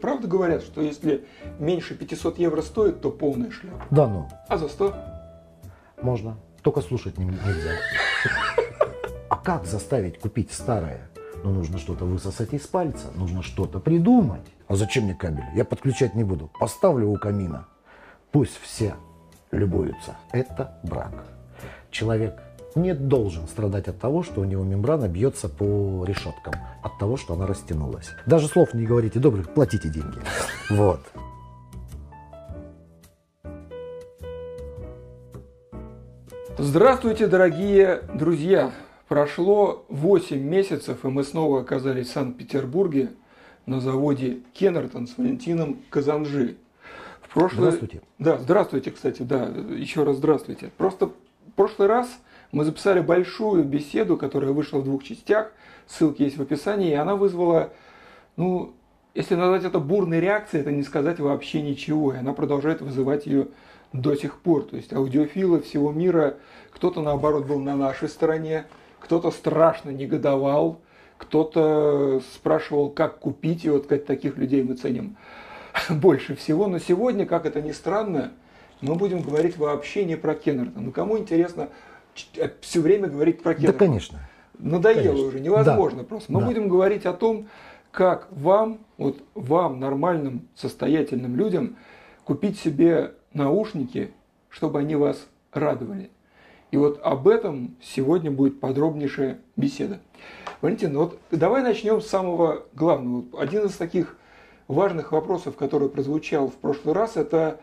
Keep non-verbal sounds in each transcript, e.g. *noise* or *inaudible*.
Правда говорят, что если меньше 500 евро стоит, то полная шляпа. Да ну, А за 100? можно. Только слушать не- нельзя. А как заставить купить старое? Ну, нужно что-то высосать из пальца, нужно что-то придумать. А зачем мне кабель? Я подключать не буду. Поставлю у камина. Пусть все любуются. Это брак. Человек не должен страдать от того, что у него мембрана бьется по решеткам, от того, что она растянулась. Даже слов не говорите добрых, платите деньги. *laughs* Вот. Здравствуйте, дорогие друзья! Прошло 8 месяцев, и мы снова оказались в Санкт-Петербурге на заводе Кеннертон с Валентином Казанжи. В прошлый... Здравствуйте. Да, здравствуйте, кстати, да, еще раз здравствуйте. Просто в прошлый раз мы записали большую беседу, которая вышла в двух частях, ссылки есть в описании, и она вызвала, ну, если назвать это бурной реакцией, это не сказать вообще ничего, и она продолжает вызывать ее до сих пор. То есть аудиофилы всего мира, кто-то наоборот был на нашей стороне, кто-то страшно негодовал, кто-то спрашивал, как купить, и вот таких людей мы ценим *laughs* больше всего. Но сегодня, как это ни странно, мы будем говорить вообще не про Кеннертон. Ну кому интересно все время говорить про Да, Кеннертон? конечно. Надоело Конечно. уже, невозможно Да. просто. Мы Да. будем говорить о том, как вам, вот вам, нормальным, состоятельным людям, купить себе наушники, чтобы они вас радовали. И вот об этом сегодня будет подробнейшая беседа. Валентин, ну вот давай начнем с самого главного. Один из таких важных вопросов, который прозвучал в прошлый раз, это,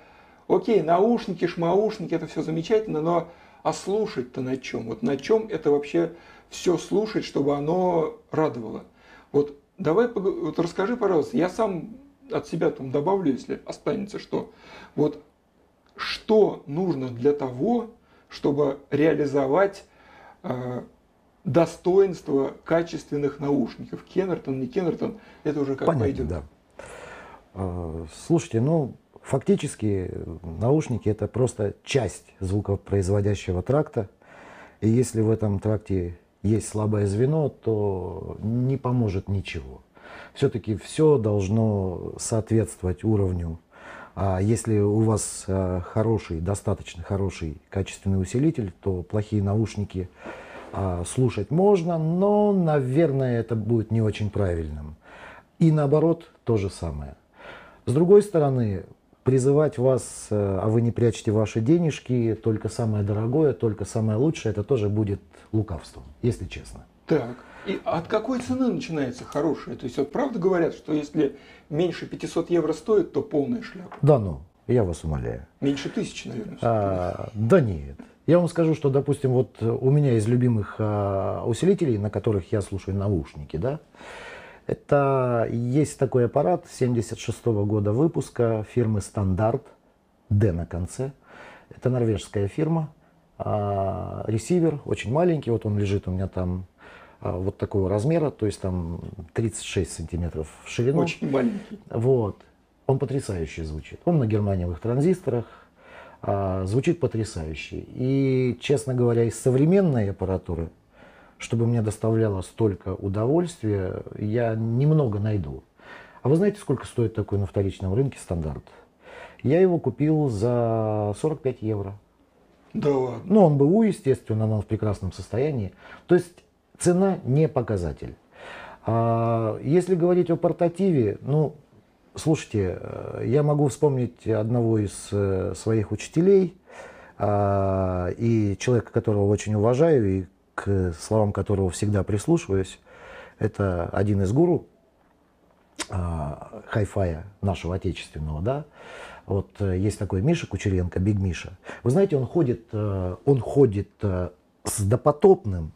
окей, наушники, шмаушники, это все замечательно, но а слушать-то на чем? Вот на чем это вообще все слушать, чтобы оно радовало? Вот давай вот расскажи, пожалуйста, я сам от себя там добавлю, если останется что. Вот что нужно для того, чтобы реализовать э, достоинство качественных наушников? Кеннертон, не Кеннертон, это уже как Понятно, пойдет. да. А, Слушайте, ну, фактически наушники это просто часть звукопроизводящего тракта. И если в этом тракте есть слабое звено, то не поможет ничего. Все-таки все должно соответствовать уровню. А если у вас а, хороший, достаточно хороший качественный усилитель, то плохие наушники а, слушать можно, но, наверное, это будет не очень правильным. И наоборот, то же самое. С другой стороны, призывать вас, э, а вы не прячете ваши денежки, только самое дорогое, только самое лучшее, это тоже будет лукавством, если честно. Так, и от какой цены начинается хорошее? То есть вот правда говорят, что если меньше 500 евро стоит, то полная шляпа. Да ну, я вас умоляю. Меньше тысячи, наверное. А, да нет. Я вам скажу, что, допустим, вот у меня из любимых а, усилителей, на которых я слушаю наушники, да, это есть такой аппарат 76 года выпуска фирмы Стандарт, D на конце. Это норвежская фирма. А, ресивер очень маленький, вот он лежит у меня там а, вот такого размера, то есть там 36 сантиметров в ширину. Очень маленький. Вот. Он потрясающе звучит. Он на германиевых транзисторах. а, звучит потрясающе. И, честно говоря, из современной аппаратуры, чтобы мне доставляло столько удовольствия, я немного найду. А вы знаете, сколько стоит такой на вторичном рынке стандарт? Я его купил за 45 евро. Да ладно. Ну, он БУ, естественно, но он в прекрасном состоянии. То есть цена не показатель. А, если говорить о портативе, ну, слушайте, э, я могу вспомнить одного из э, своих учителей, а, и человека, которого очень уважаю, и к словам которого всегда прислушиваюсь. Это один из гуру а, хай-фая нашего отечественного, да. Вот э, есть такой Миша Кучеренко, Биг Миша. Вы знаете, он ходит, э, он ходит э, с допотопным,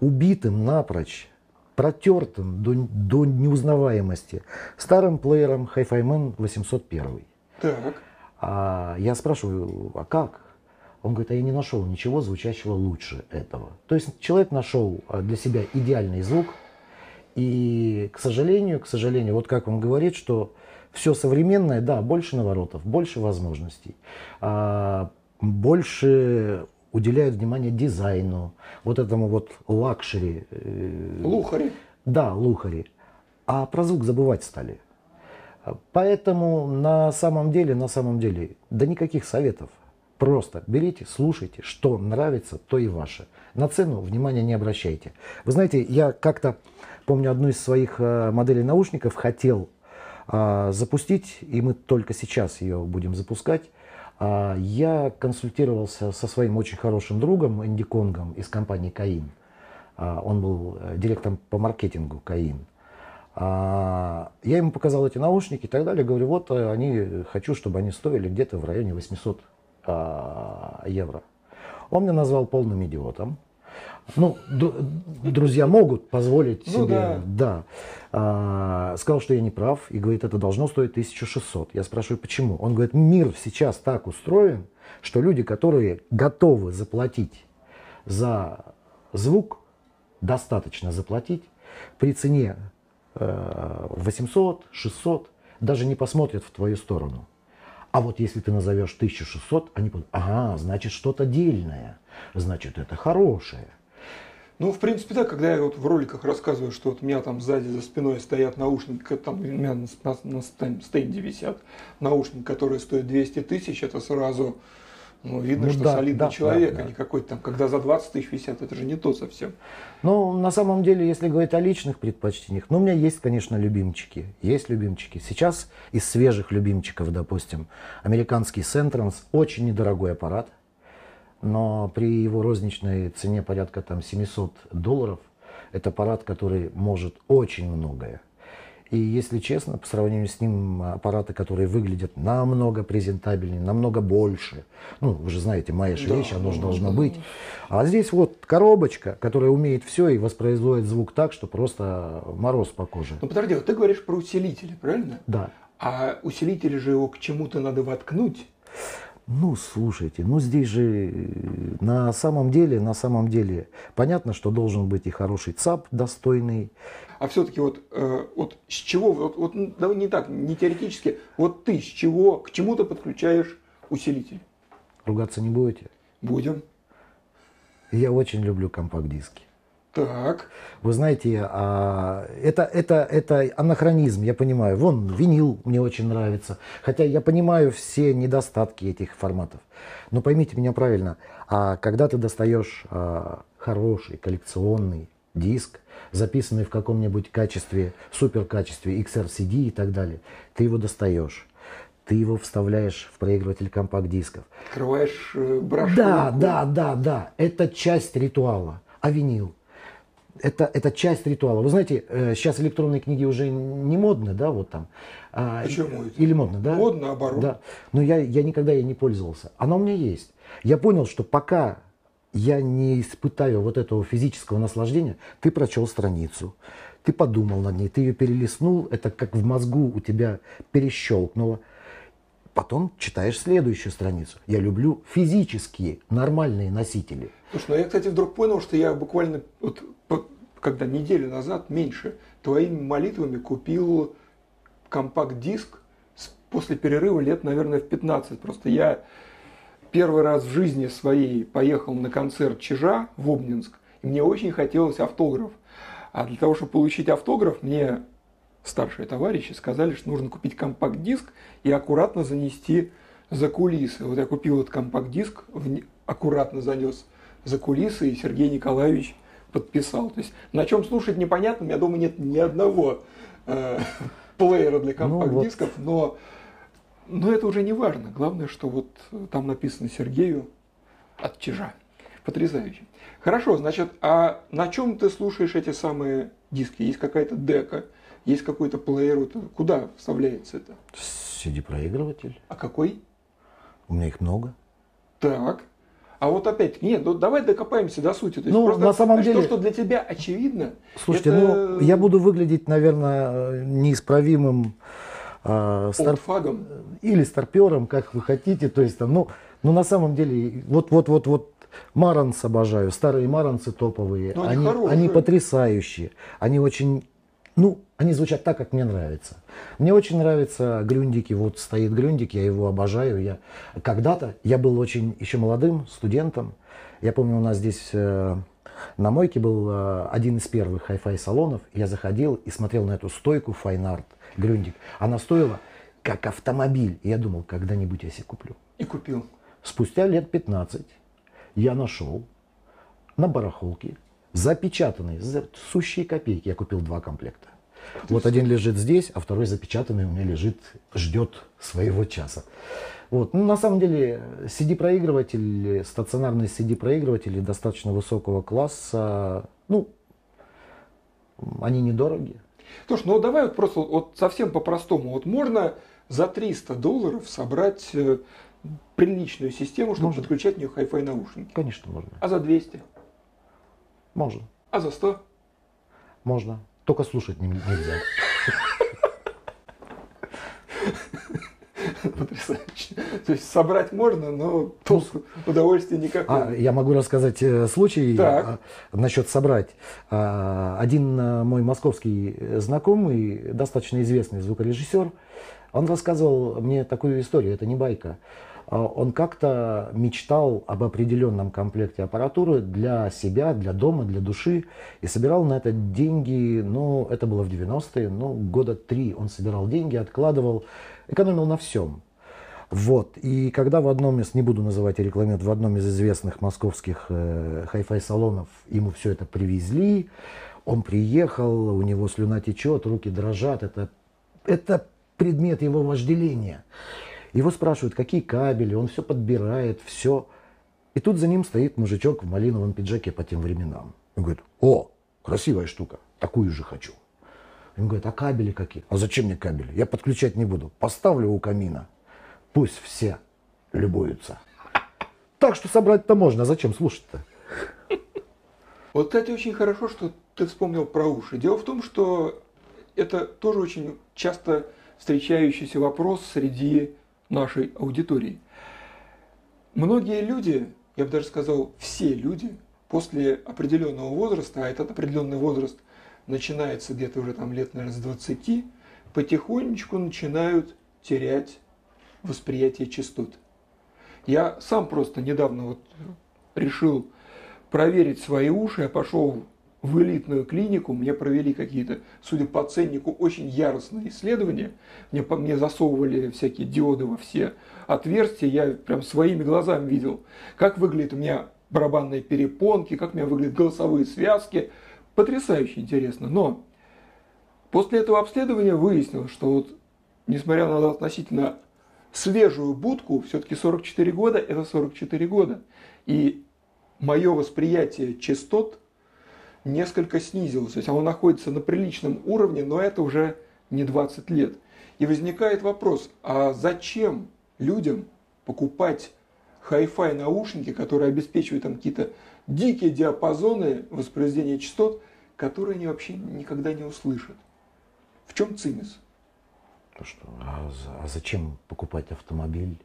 убитым напрочь, протертым до, до неузнаваемости старым плеером Hi-Fi Man 801. Так. А я спрашиваю, а как? Он говорит, а я не нашел ничего звучащего лучше этого. То есть человек нашел а, для себя идеальный звук, и, к сожалению, к сожалению, вот как он говорит, что все современное, да, больше наворотов, больше возможностей, а, больше уделяют внимание дизайну, вот этому вот luxury. э, Лухари. Да, лухари. А про звук забывать стали. Поэтому на самом деле, на самом деле, да никаких советов. Просто берите, слушайте, что нравится, то и ваше. На цену внимания не обращайте. Вы знаете, я как-то, помню, одну из своих э, моделей наушников хотел а, запустить, и мы только сейчас ее будем запускать. А, я консультировался со своим очень хорошим другом Энди Конгом из компании Каин. А, он был э, директором по маркетингу Каин. Я ему показал эти наушники и так далее. Говорю, вот э, они, хочу, чтобы они стоили где-то в районе 800 евро. Он меня назвал полным идиотом. Ну, друзья могут позволить ну, себе, да. да. А, сказал, что я не прав, и говорит, это должно стоить 1600. Я спрашиваю, почему? Он говорит, мир сейчас так устроен, что люди, которые готовы заплатить за звук, достаточно заплатить, при цене 800, э, 600, даже не посмотрят в твою сторону. А вот если ты назовешь 1600, они будут, ага, значит что-то дельное, значит это хорошее. Ну, в принципе, да, когда я вот в роликах рассказываю, что вот у меня там сзади за спиной стоят наушники, там у меня на, на, на стенде висят наушники, которые стоят 200 тысяч, это сразу ну, видно, ну, что да, солидный да, человек, да, а не какой-то там, когда за 20 тысяч висят, это же не то совсем. Ну, на самом деле, если говорить о личных предпочтениях, ну, у меня есть, конечно, любимчики. Есть любимчики. Сейчас из свежих любимчиков, допустим, американский Sentrans, очень недорогой аппарат – но при его розничной цене порядка там 700 долларов, это аппарат, который может очень многое. И если честно, по сравнению с ним аппараты, которые выглядят намного презентабельнее, намного больше. Ну, вы же знаете, моя да, вещь, оно же должно да. быть. А здесь вот коробочка, которая умеет все и воспроизводит звук так, что просто мороз по коже. Ну подожди, вот ты говоришь про усилители, правильно? Да. А усилители же его к чему-то надо воткнуть. Ну, слушайте, ну здесь же э, на самом деле, на самом деле, понятно, что должен быть и хороший ЦАП достойный. А все-таки вот, э, вот с чего, вот, вот да, не так, не теоретически, вот ты с чего, к чему ты подключаешь усилитель? Ругаться не будете? Будем. Я очень люблю компакт-диски. Так. Вы знаете, а, это, это, это анахронизм, я понимаю. Вон, винил мне очень нравится. Хотя я понимаю все недостатки этих форматов. Но поймите меня правильно, а когда ты достаешь а, хороший коллекционный диск, записанный в каком-нибудь качестве, супер качестве XRCD и так далее, ты его достаешь ты его вставляешь в проигрыватель компакт-дисков. Открываешь э, брошюрку. Да, да, да, да. Это часть ритуала. А винил? это, это часть ритуала. Вы знаете, сейчас э, электронные книги уже не модны, да, вот там. А, Почему? Или модно, да? Модно, наоборот. Да. Но я, я никогда ей не пользовался. Она у меня есть. Я понял, что пока я не испытаю вот этого физического наслаждения, ты прочел страницу, ты подумал над ней, ты ее перелистнул, это как в мозгу у тебя перещелкнуло. Потом читаешь следующую страницу. Я люблю физические, нормальные носители. Слушай, ну я, кстати, вдруг понял, что я буквально, вот, когда неделю назад, меньше, твоими молитвами купил компакт-диск после перерыва лет, наверное, в 15. Просто я первый раз в жизни своей поехал на концерт Чижа в Обнинск, и мне очень хотелось автограф. А для того, чтобы получить автограф, мне старшие товарищи сказали, что нужно купить компакт-диск и аккуратно занести за кулисы. Вот я купил этот компакт-диск, аккуратно занес за кулисы, и Сергей Николаевич подписал. То есть на чем слушать непонятно, меня дома нет ни одного э, *laughs* плеера для ну компакт-дисков, но, но это уже не важно. Главное, что вот там написано Сергею от Чижа. Потрясающе. Хорошо, значит, а на чем ты слушаешь эти самые диски? Есть какая-то дека, есть какой-то плеер, вот куда вставляется это? CD-проигрыватель. А какой? У меня их много. Так. А вот опять, нет, ну давай докопаемся до сути. То есть ну, просто, на самом деле... То, что для тебя очевидно. Слушайте, это... ну я буду выглядеть, наверное, неисправимым э, стар... или старпером, как вы хотите. То есть там, ну, ну на самом деле, вот, вот, вот, вот Маранс обожаю, старые Маранцы топовые, Но они, они, они потрясающие, они очень ну, они звучат так, как мне нравится. Мне очень нравятся грюндики. Вот стоит грюндик, я его обожаю. Я когда-то я был очень еще молодым студентом. Я помню, у нас здесь э, на мойке был э, один из первых хай-фай салонов. Я заходил и смотрел на эту стойку Art. Грюндик. Она стоила как автомобиль. И я думал, когда-нибудь я себе куплю. И купил. Спустя лет 15 я нашел на барахолке запечатанный, за сущие копейки. Я купил два комплекта. Вот один лежит здесь, а второй запечатанный у меня лежит, ждет своего часа. Вот. Ну, на самом деле, CD-проигрыватели, стационарные CD-проигрыватели достаточно высокого класса, ну, они недорогие. Слушай, ну давай вот просто вот совсем по-простому. Вот можно за 300 долларов собрать э, приличную систему, чтобы Можно. подключать в нее Hi-Fi наушники. Конечно, можно. А за 200? Можно. А за 100? Можно. Только слушать не- нельзя. Потрясающе. *laughs* То есть собрать можно, но толку удовольствия никакого. А, я могу рассказать э, случай Так. а, насчет собрать. А, один э, мой московский э, знакомый, достаточно известный звукорежиссер, он рассказывал мне такую историю, это не байка. А, Он как-то мечтал об определенном комплекте аппаратуры для себя, для дома, для души, и собирал на это деньги, ну, это было в 90-е, ну, года три он собирал деньги, откладывал, экономил на всем. Вот. И когда в одном из, не буду называть и рекламировать, в одном из известных московских э, хай-фай салонов ему все это привезли, он приехал, у него слюна течет, руки дрожат, это, это предмет его вожделения. Его спрашивают, какие кабели, он все подбирает, все. И тут за ним стоит мужичок в малиновом пиджаке по тем временам. Он говорит, о, красивая штука, такую же хочу. Он говорит, а кабели какие? А зачем мне кабели? Я подключать не буду. Поставлю у камина. Пусть все любуются. Так что собрать-то можно, а зачем слушать-то? Вот, кстати, очень хорошо, что ты вспомнил про уши. Дело в том, что это тоже очень часто встречающийся вопрос среди нашей аудитории. Многие люди, я бы даже сказал, все люди после определенного возраста, а этот определенный возраст начинается где-то уже там лет, наверное, с 20, потихонечку начинают терять восприятие частот. Я сам просто недавно вот решил проверить свои уши, я пошел в элитную клинику, мне провели какие-то, судя по ценнику, очень яростные исследования. Мне, мне засовывали всякие диоды во все отверстия, я прям своими глазами видел, как выглядят у меня барабанные перепонки, как у меня выглядят голосовые связки. Потрясающе интересно. Но после этого обследования выяснилось, что вот, несмотря на относительно свежую будку, все-таки 44 года – это 44 года. И мое восприятие частот несколько снизилось. То есть оно находится на приличном уровне, но это уже не 20 лет. И возникает вопрос, а зачем людям покупать хай-фай наушники, которые обеспечивают там какие-то дикие диапазоны воспроизведения частот, которые они вообще никогда не услышат? В чем цимис? То что, а, а зачем покупать автомобиль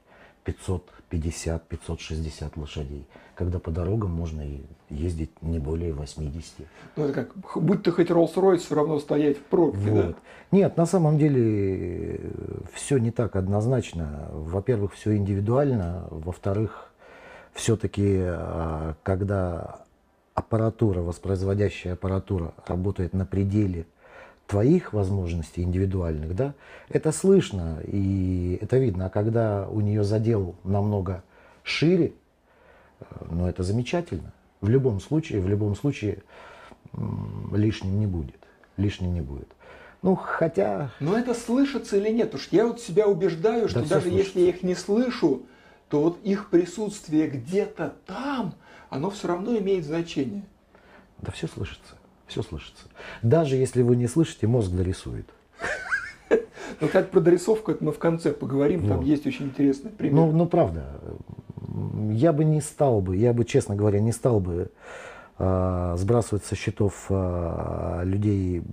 550, 560 лошадей, когда по дорогам можно и ездить не более 80? Ну, это как, будь ты хоть Роллс-Ройс, все равно стоять в пробке, да? Вот. Нет, на самом деле все не так однозначно. Во-первых, все индивидуально. Во-вторых, все-таки, когда аппаратура, воспроизводящая аппаратура работает на пределе твоих возможностей индивидуальных, да, это слышно и это видно. А когда у нее задел намного шире, э, ну это замечательно. В любом случае, в любом случае лишним не будет. Лишним не будет. Ну, хотя, Но это слышится или нет? Что я вот себя убеждаю, что всё даже если я их не слышу, то вот их присутствие где-то там, оно все равно имеет значение. да все слышится. Все слышится. Даже если вы не слышите, мозг дорисует. *laughs* Но, кстати, про дорисовку это мы в конце поговорим, там Вот. есть очень интересный пример. Ну, ну, правда, я бы не стал бы, я бы, честно говоря, не стал бы а, сбрасывать со счетов а, людей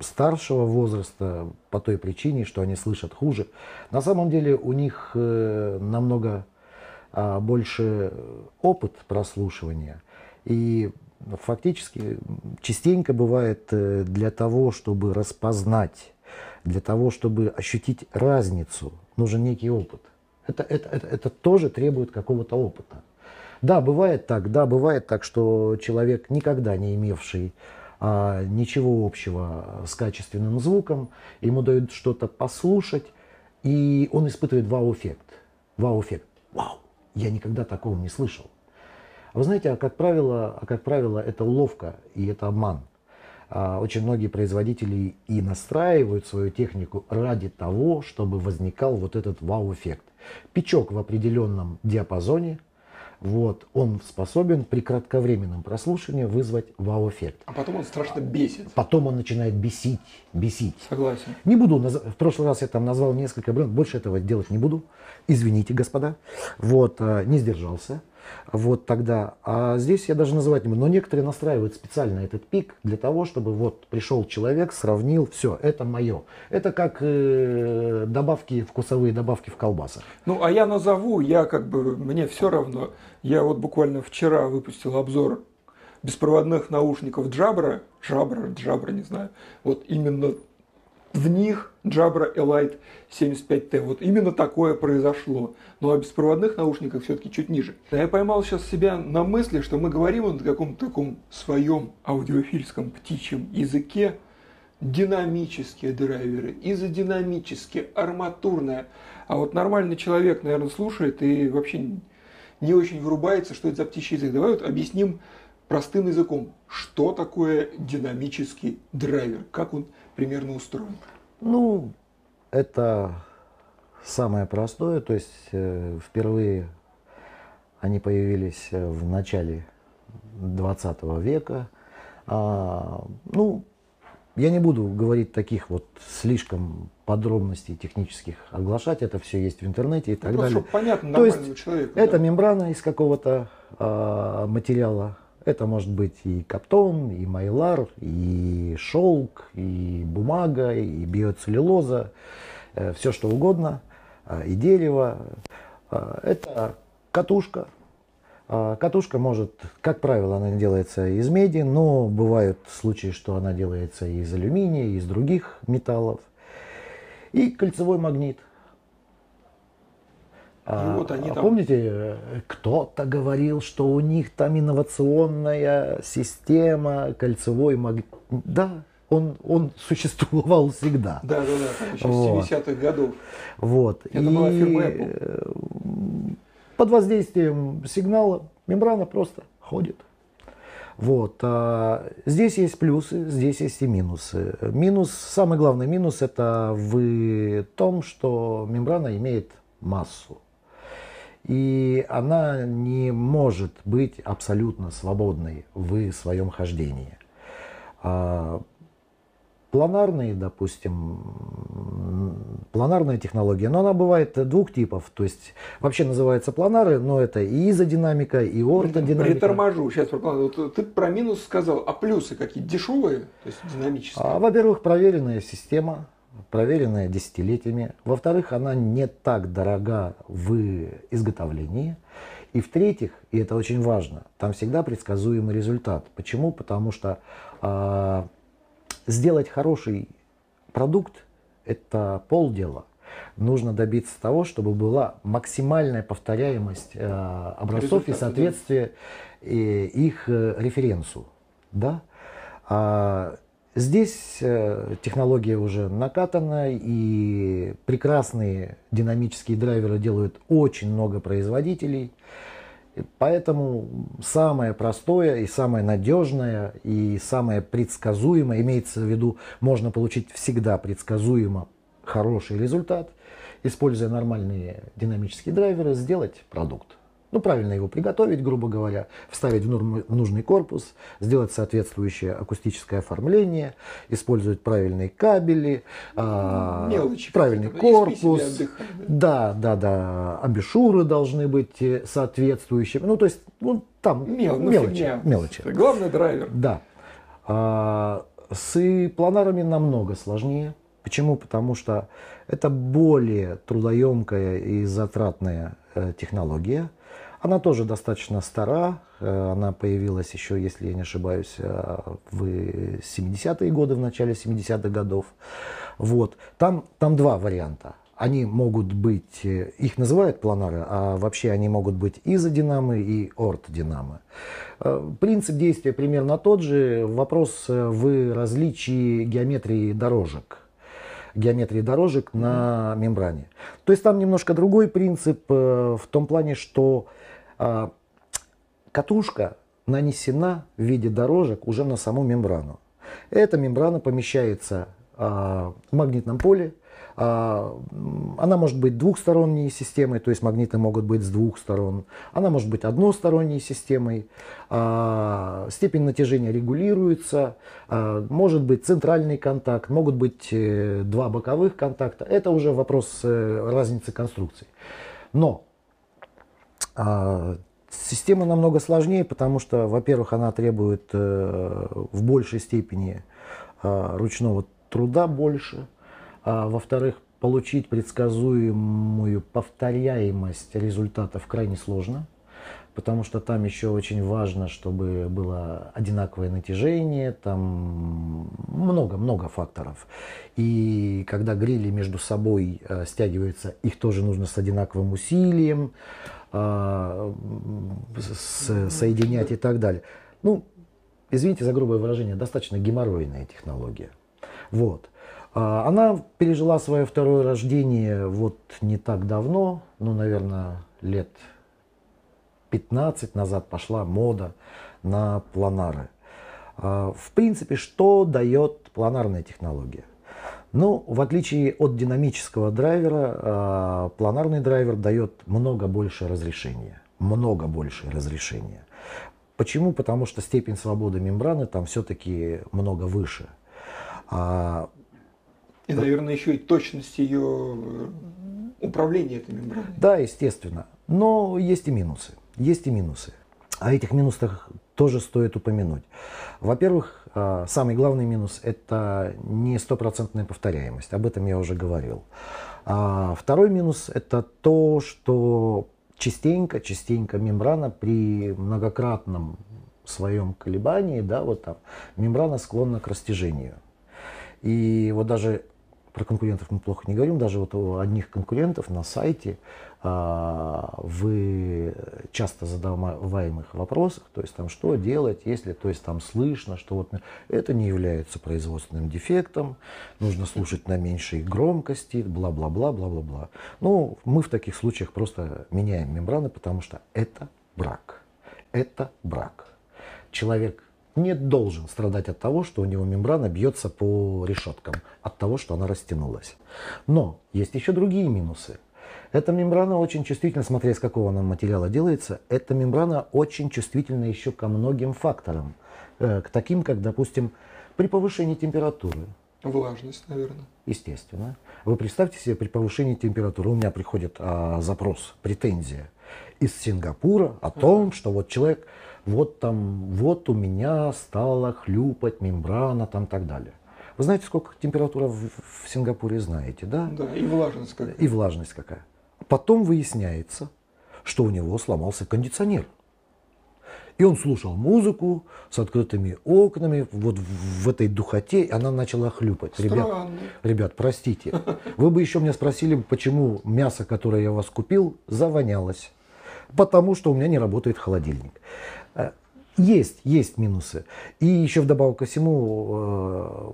старшего возраста по той причине, что они слышат хуже. На самом деле у них э, намного а, больше опыт прослушивания. И фактически частенько бывает э, для того, чтобы распознать, для того, чтобы ощутить разницу, нужен некий опыт. Это, это, это, это тоже требует какого-то опыта. Да, бывает так, да, бывает так, что человек, никогда не имевший а, ничего общего с качественным звуком, ему дают что-то послушать, и он испытывает вау-эффект. Вау-эффект. Вау, я никогда такого не слышал. А вы знаете, а как правило, а как правило, это уловка и это обман. А, очень многие производители и настраивают свою технику ради того, чтобы возникал вот этот вау-эффект. Печок в определенном диапазоне, вот, он способен при кратковременном прослушивании вызвать вау-эффект. А потом он страшно бесит. Потом он начинает бесить, бесить. Согласен. Не буду, наз- в прошлый раз я там назвал несколько брендов, больше этого делать не буду. Извините, господа. Вот, а, не сдержался. Вот тогда. А здесь я даже называть не буду. Но некоторые настраивают специально этот пик для того, чтобы вот пришел человек, сравнил, все, это мое. Это как э, добавки, вкусовые добавки в колбасах. Ну, а я назову, я как бы, мне все равно. Я вот буквально вчера выпустил обзор беспроводных наушников Jabra, Jabra, Jabra, не знаю. Вот именно в них Jabra Elite 75T. Вот именно такое произошло. Ну а беспроводных наушниках все-таки чуть ниже. Я поймал сейчас себя на мысли, что мы говорим на каком-то таком своем аудиофильском птичьем языке, динамические драйверы, изодинамические, арматурная. А вот нормальный человек, наверное, слушает и вообще не очень врубается, что это за птичий язык. Давай вот объясним простым языком, что такое динамический драйвер, как он примерно устроен. Ну, это самое простое, то есть э, впервые они появились э, в начале 20 века. А, ну, я не буду говорить таких вот слишком подробностей технических оглашать, это все есть в интернете и так Ну, далее. понятно То есть человеку. Это да. мембрана из какого-то а, материала. Это может быть и каптон, и майлар, и шелк, и бумага, и биоцеллюлоза, все что угодно, а, и дерево. А, Это катушка. Катушка может, как правило, она делается из меди, но бывают случаи, что она делается из алюминия, из других металлов. И кольцевой магнит. А, вот они а там- Помните, э, кто-то говорил, что у них там инновационная система, кольцевой магнит. Да, он, он существовал всегда. Да, да, да, еще Вот. с 70-х годов. Вот. Это была фирма э, Apple. Под воздействием сигнала мембрана просто ходит. Вот. а здесь есть плюсы, здесь есть и минусы. Минус, самый главный минус это в том, что мембрана имеет массу. И она не может быть абсолютно свободной в своем хождении. А планарные, допустим, планарная технология, но она бывает двух типов. То есть вообще называется планары, но это и изодинамика, и ортодинамика. Приторможу. Сейчас про план. Вот ты про минус сказал, а плюсы какие? Дешевые, то есть динамические. А, Во-первых, проверенная система, проверенная десятилетиями. Во-вторых, она не так дорога в изготовлении. И в-третьих, и это очень важно, там всегда предсказуемый результат. Почему? Потому что а, сделать хороший продукт – это полдела. Нужно добиться того, чтобы была максимальная повторяемость э, образцов и Результата, да. соответствие э, их э, референсу. Да? А здесь э, технология уже накатана, и прекрасные динамические драйверы делают очень много производителей. Поэтому самое простое и самое надежное и самое предсказуемое, имеется в виду, можно получить всегда предсказуемо хороший результат, используя нормальные динамические драйверы, сделать продукт. Ну, правильно его приготовить, грубо говоря, вставить в нужный корпус, сделать соответствующее акустическое оформление, использовать правильные кабели, а, Мелочи правильный корпус. Да, да, да. Абишуры должны быть э, соответствующими. Ну, то есть, ну, там Мел- ну, мелочи. фигня. мелочи. Главный драйвер. Да. А, с планарами намного сложнее. Почему? Потому что это более трудоемкая и затратная э, технология. Она тоже достаточно стара. Э, Она появилась еще, если я не ошибаюсь, э, в 70-е годы, в начале 70-х годов. Вот. Там, там два варианта. они могут быть, э, их называют планары, а вообще они могут быть изодинамы и ортодинамы. Э, принцип действия примерно тот же. Вопрос в различии геометрии дорожек геометрии дорожек на мембране. То есть там немножко другой принцип в том плане, что катушка нанесена в виде дорожек уже на саму мембрану. Эта мембрана помещается в магнитном поле, а, она может быть двухсторонней системой, то есть магниты могут быть с двух сторон. Она может быть односторонней системой. А, степень натяжения регулируется. А, может быть центральный контакт, могут быть э, два боковых контакта. Это уже вопрос э, разницы конструкций. Но Система намного сложнее, потому что, во-первых, она требует э, в большей степени ручного труда больше – а, во-вторых, получить предсказуемую повторяемость результатов крайне сложно, потому что там еще очень важно, чтобы было одинаковое натяжение, там много-много факторов. И когда грили между собой э, стягиваются, их тоже нужно с одинаковым усилием э, с, соединять и так далее. Ну, извините за грубое выражение, достаточно геморройная технология. Вот. А, она пережила свое второе рождение вот не так давно, ну, наверное, лет 15 назад пошла мода на планары. А, в принципе, что дает планарная технология? Ну, в отличие от динамического драйвера, а, планарный драйвер дает много больше разрешения. Много больше разрешения. Почему? Потому что степень свободы мембраны там все-таки много выше. И, наверное, еще и точность ее э, управления этой мембраной. Да, естественно. Но есть и минусы. Есть и минусы. О этих минусах тоже стоит упомянуть. Во-первых, э, самый главный минус – это не стопроцентная повторяемость. Об этом я уже говорил. А второй минус – это то, что частенько, частенько мембрана при многократном своем колебании, да, вот там, мембрана склонна к растяжению. И вот даже про конкурентов мы плохо не говорим, даже вот у одних конкурентов на сайте а, в часто задаваемых вопросах, то есть там что делать, если, то есть там слышно, что вот это не является производственным дефектом, нужно слушать на меньшей громкости, бла-бла-бла, бла-бла-бла. Ну, мы в таких случаях просто меняем мембраны, потому что это брак. Это брак. Человек не должен страдать от того, что у него мембрана бьется по решеткам, от того, что она растянулась. Но есть еще другие минусы. Эта мембрана очень чувствительна, смотря из какого она материала делается, эта мембрана очень чувствительна еще ко многим факторам. Э, к таким, как, допустим, при повышении температуры. Влажность, наверное. Естественно. Вы представьте себе, при повышении температуры у меня приходит а, запрос, претензия из Сингапура о том, что вот человек вот там, вот у меня стала хлюпать мембрана, там так далее. Вы знаете, сколько температура в, в Сингапуре, знаете, да? Да, и влажность какая. И влажность какая. Потом выясняется, что у него сломался кондиционер. И он слушал музыку с открытыми окнами, вот в, этой духоте, и она начала хлюпать. Ребят, ребят, простите, вы бы еще меня спросили, почему мясо, которое я у вас купил, завонялось. Потому что у меня не работает холодильник. Э, есть, есть минусы. И еще вдобавок ко всему э,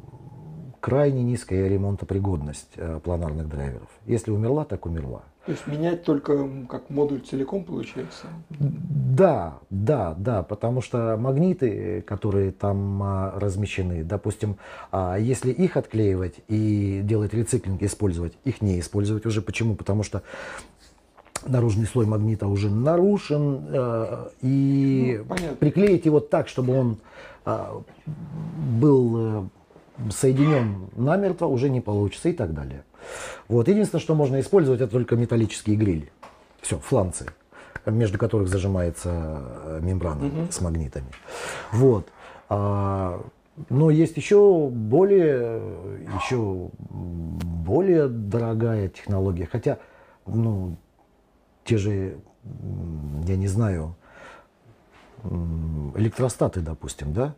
крайне низкая ремонтопригодность э, планарных драйверов. Если умерла, так умерла. То есть менять только как модуль целиком получается? Да, да, да, потому что магниты, которые там размещены, допустим, а если их отклеивать и делать рециклинг, использовать, их не использовать уже. Почему? Потому что наружный слой магнита уже нарушен, э, и ну, приклеить его так, чтобы он э, был э, соединен намертво, уже не получится и так далее. Вот. Единственное, что можно использовать, это только металлические грили. Все, фланцы, между которых зажимается мембрана угу. с магнитами. Вот. А, но есть еще более, еще более дорогая технология. Хотя, ну, те же, я не знаю, электростаты, допустим, да,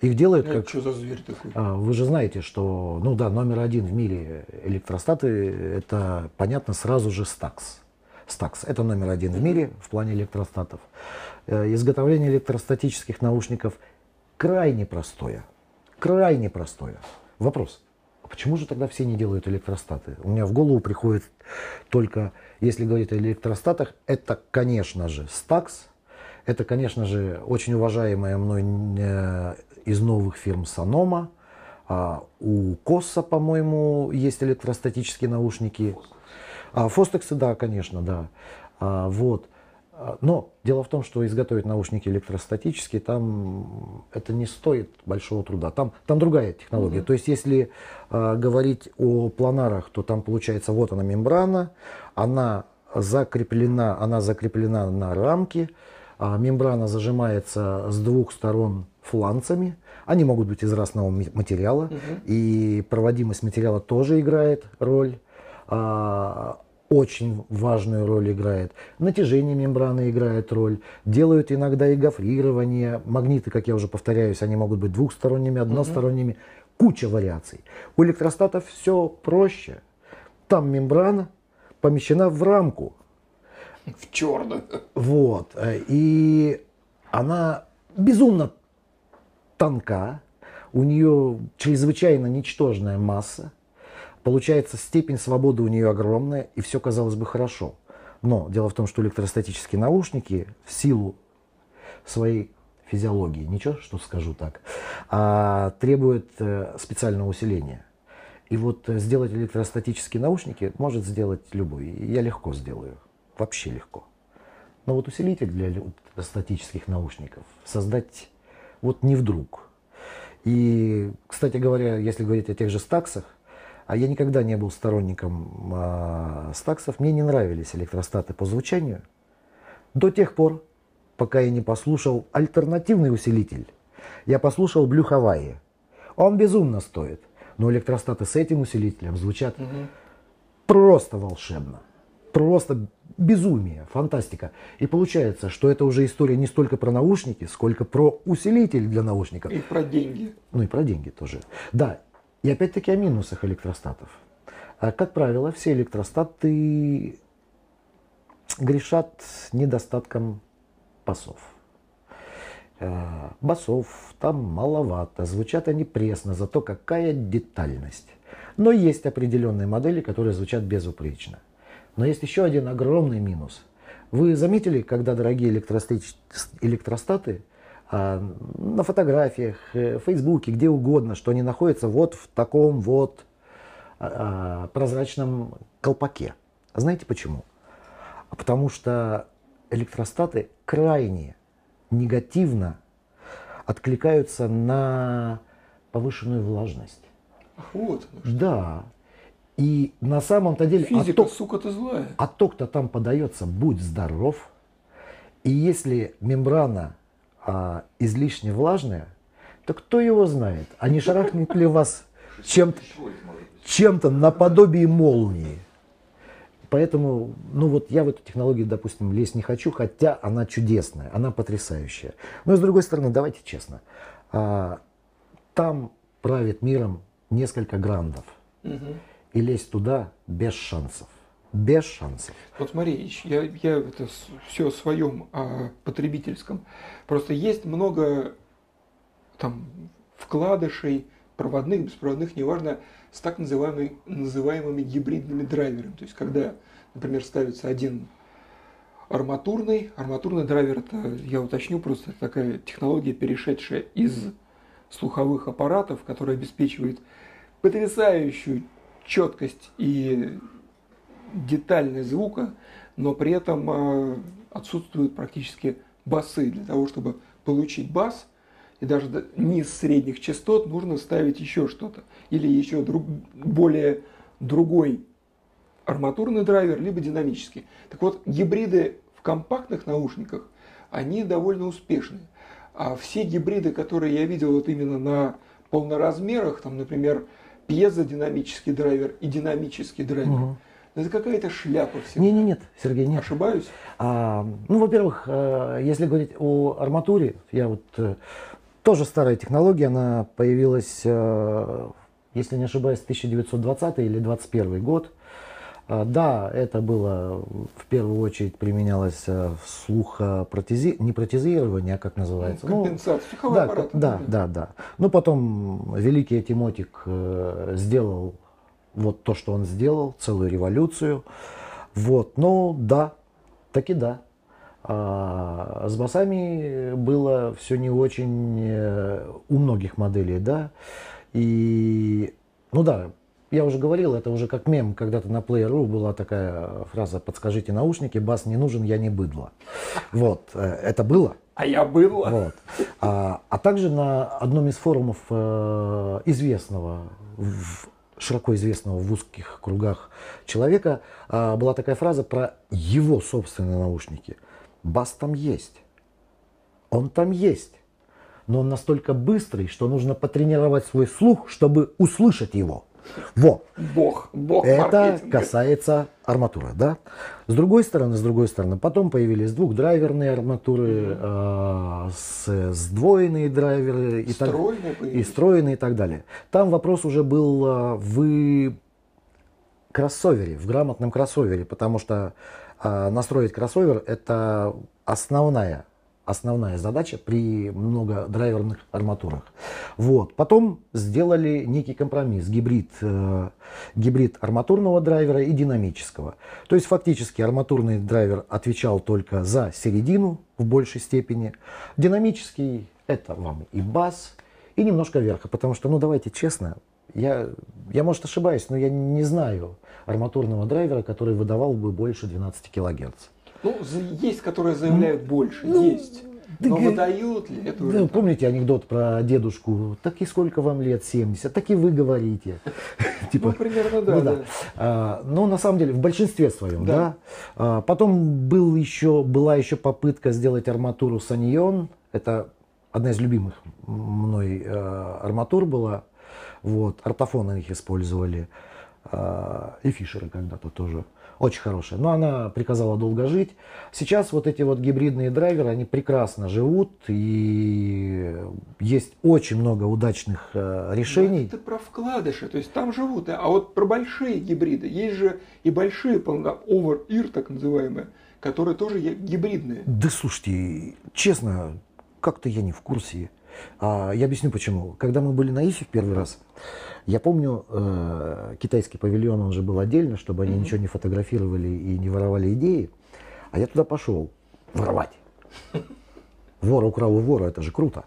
Их делают Это как... что за зверь такой? А, Вы же знаете, что, ну да, номер один в мире электростаты, это, понятно, сразу же Stax. Stax – это номер один в мире в плане электростатов. Э, Изготовление электростатических наушников крайне простое. Крайне простое. Вопрос. А Почему же тогда все не делают электростаты? У меня в голову приходит только, если говорить о электростатах, это, конечно же, Stax, это, конечно же, очень уважаемая мной э, из новых фирм Санома. А, у Коса, по-моему, есть электростатические наушники. А, Фостексы, да, конечно, да. А, вот. А, Но дело в том, что изготовить наушники электростатические, там это не стоит большого труда. Там, там другая технология. То есть, если а, говорить о планарах, то там получается вот она мембрана, она закреплена, она закреплена на рамке, а мембрана зажимается с двух сторон фланцами. Они могут быть из разного материала, и проводимость материала тоже играет роль. А, очень важную роль играет. Натяжение мембраны играет роль. Делают иногда и гофрирование. Магниты, как я уже повторяюсь, они могут быть двухсторонними, односторонними. Куча вариаций. У электростатов все проще. Там мембрана помещена в рамку. В черную. Вот. И она безумно тонка, у нее чрезвычайно ничтожная масса, получается степень свободы у нее огромная, и все казалось бы хорошо. Но дело в том, что электростатические наушники в силу своей физиологии, ничего, что скажу так, а, требуют э, специального усиления. И вот э, сделать электростатические наушники может сделать любой. Я легко сделаю. Вообще легко. Но вот усилитель для электростатических наушников создать вот не вдруг. И, кстати говоря, если говорить о тех же стаксах, а я никогда не был сторонником а, стаксов, мне не нравились электростаты по звучанию до тех пор, пока я не послушал альтернативный усилитель. Я послушал Blue Hawaii. Он безумно стоит, но электростаты с этим усилителем звучат просто волшебно. Просто безумие, фантастика. И получается, что это уже история не столько про наушники, сколько про усилитель для наушников. И про деньги. Ну и про деньги тоже. Да, и опять-таки о минусах электростатов. А, Как правило, все электростаты грешат недостатком басов. Э, Басов там маловато, звучат они пресно, зато какая детальность. Но есть определенные модели, которые звучат безупречно. Но есть еще один огромный минус. Вы заметили, когда дорогие электростаты а, на фотографиях, э, в Фейсбуке, где угодно, что они находятся вот в таком вот а, а, прозрачном колпаке. А Знаете почему? А Потому что электростаты крайне негативно откликаются на повышенную влажность. Ах, вот. Да. И на самом-то деле Физика, отток, сука, ты злая. отток-то там подается, будь здоров. И если мембрана а, излишне влажная, то кто его знает? А не шарахнет ли вас чем-то, чем-то наподобие молнии? Поэтому, ну вот я в эту технологию, допустим, лезть не хочу, хотя она чудесная, она потрясающая. Но с другой стороны, давайте честно, а, там правит миром несколько грандов. И лезть туда без шансов. Без шансов. Вот смотри, я, я это все о своем о потребительском. Просто есть много там вкладышей, проводных, беспроводных, неважно, с так называемыми, называемыми гибридными драйверами. То есть, когда, например, ставится один арматурный, арматурный драйвер, это, я уточню, просто такая технология, перешедшая из слуховых аппаратов, которая обеспечивает потрясающую четкость и детальность звука, но при этом э, отсутствуют практически басы. Для того, чтобы получить бас, и даже низ средних частот, нужно ставить еще что-то. Или еще друг- более другой арматурный драйвер, либо динамический. Так вот, гибриды в компактных наушниках, они довольно успешны. А все гибриды, которые я видел вот именно на полноразмерах, там, например, пьезодинамический драйвер и динамический драйвер, Мгм. Это какая-то шляпа всегда. Не, не, нет, Сергей, нет. Ошибаюсь? А, ну, во-первых, э, если говорить о арматуре, я вот э, тоже старая технология, она появилась, э, если не ошибаюсь, 1920 или 21 год. Да, это было в первую очередь применялось э, слухопротези... не протезирование, а как называется? Ну, компенсация, ну, да, аппарат. Да, да, да. Но потом великий Тимотик сделал вот то, что он сделал, целую революцию. Вот, ну да, таки да. А с басами было все не очень э, у многих моделей, да. И, ну да, я уже говорил, это уже как мем, когда-то на Player.ru была такая фраза «Подскажите наушники, бас не нужен, я не быдло». Вот, э, это было. А я быдло. Вот. А, а также на одном из форумов э, известного, в, широко известного в узких кругах человека э, была такая фраза про его собственные наушники. Бас там есть. Он там есть. Но он настолько быстрый, что нужно потренировать свой слух, чтобы услышать его. Во. Бог, бог Это маркетинга. касается арматуры, да. С другой стороны, с другой стороны, потом появились двухдрайверные арматуры, э, с, сдвоенные драйверы и так, Стройные и появились. стройные и так далее. Там вопрос уже был э, в кроссовере, в грамотном кроссовере, потому что э, настроить кроссовер это основная основная задача при многодрайверных арматурах. Вот. Потом сделали некий компромисс, гибрид, э, гибрид арматурного драйвера и динамического. То есть фактически арматурный драйвер отвечал только за середину в большей степени. Динамический это вам и бас, и немножко верха. Потому что, ну давайте честно, я, я может ошибаюсь, но я не знаю арматурного драйвера, который выдавал бы больше 12 килогерц. Ну, есть, которые заявляют больше, ну, есть. да Но выдают ли это уже? Да, там? помните анекдот про дедушку? Так и сколько вам лет? 70. Так и вы говорите. *laughs* Ну, Типа, примерно, да, ну да. да. А, Но на самом деле в большинстве своем, Да. да. А, Потом был еще, была еще попытка сделать арматуру Саньон. Это одна из любимых мной э, арматур была. Вот. Ортофоны их использовали. А, И Фишеры когда-то тоже. Очень хорошая. Но она приказала долго жить. Сейчас вот эти вот гибридные драйверы, они прекрасно живут. И есть очень много удачных э, решений. Это про вкладыши, то есть там живут. А вот про большие гибриды, есть же и большие полно- over-ear, так называемые, которые тоже гибридные. Да слушайте, честно, как-то я не в курсе. А, я объясню почему. Когда мы были на ИФе в первый раз, я помню, э, китайский павильон, он же был отдельно, чтобы они Мгм. ничего не фотографировали и не воровали идеи. А я туда пошел воровать. Вора украл у вора, это же круто.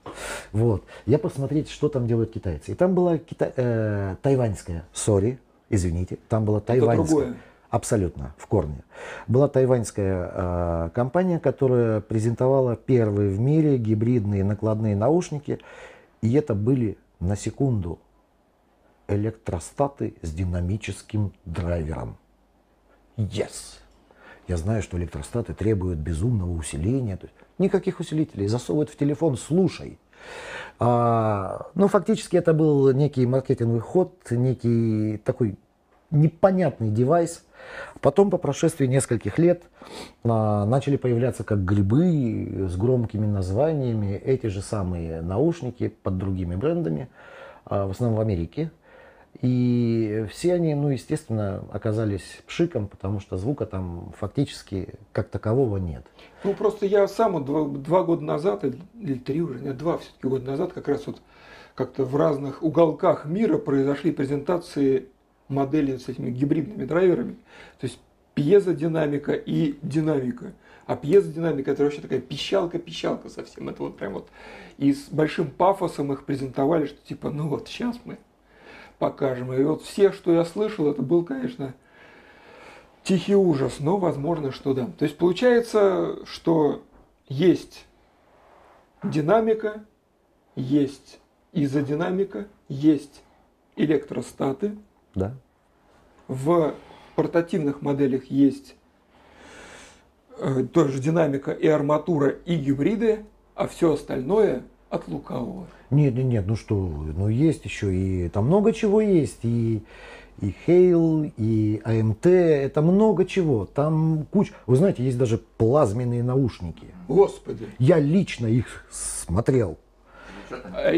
Вот. Я посмотреть, что там делают китайцы. И там была кита- э, тайваньская, сори, извините, там была тайваньская. другое. Абсолютно, в корне. Была тайваньская э, компания, которая презентовала первые в мире гибридные накладные наушники. И это были, на секунду, электростаты с динамическим драйвером. Yes! Я знаю, что электростаты требуют безумного усиления. То есть никаких усилителей. Засовывают в телефон, слушай. А, ну, фактически это был некий маркетинговый ход, некий такой непонятный девайс. Потом, по прошествии нескольких лет, а, начали появляться как грибы с громкими названиями эти же самые наушники под другими брендами, а, в основном в Америке. И все они, ну, естественно, оказались пшиком, потому что звука там фактически как такового нет. Ну, просто я сам два, два года назад, или три уже, нет, два все-таки года назад, как раз вот как-то в разных уголках мира произошли презентации моделей с этими гибридными драйверами. То есть пьезодинамика и динамика. А пьезодинамика это вообще такая пищалка-пищалка совсем. Это вот прям вот. И с большим пафосом их презентовали, что типа, ну вот сейчас мы покажем. И вот все, что я слышал, это был, конечно, тихий ужас, но возможно, что да. То есть получается, что есть динамика, есть изодинамика, есть электростаты. Да? В портативных моделях есть э, тоже динамика и арматура, и гибриды, а все остальное от лукавого. Нет, нет, нет, ну что вы, ну есть еще и там много чего есть, и, и Hale, и AMT, это много чего, там куча, вы знаете, есть даже плазменные наушники, Господи. я лично их смотрел, А,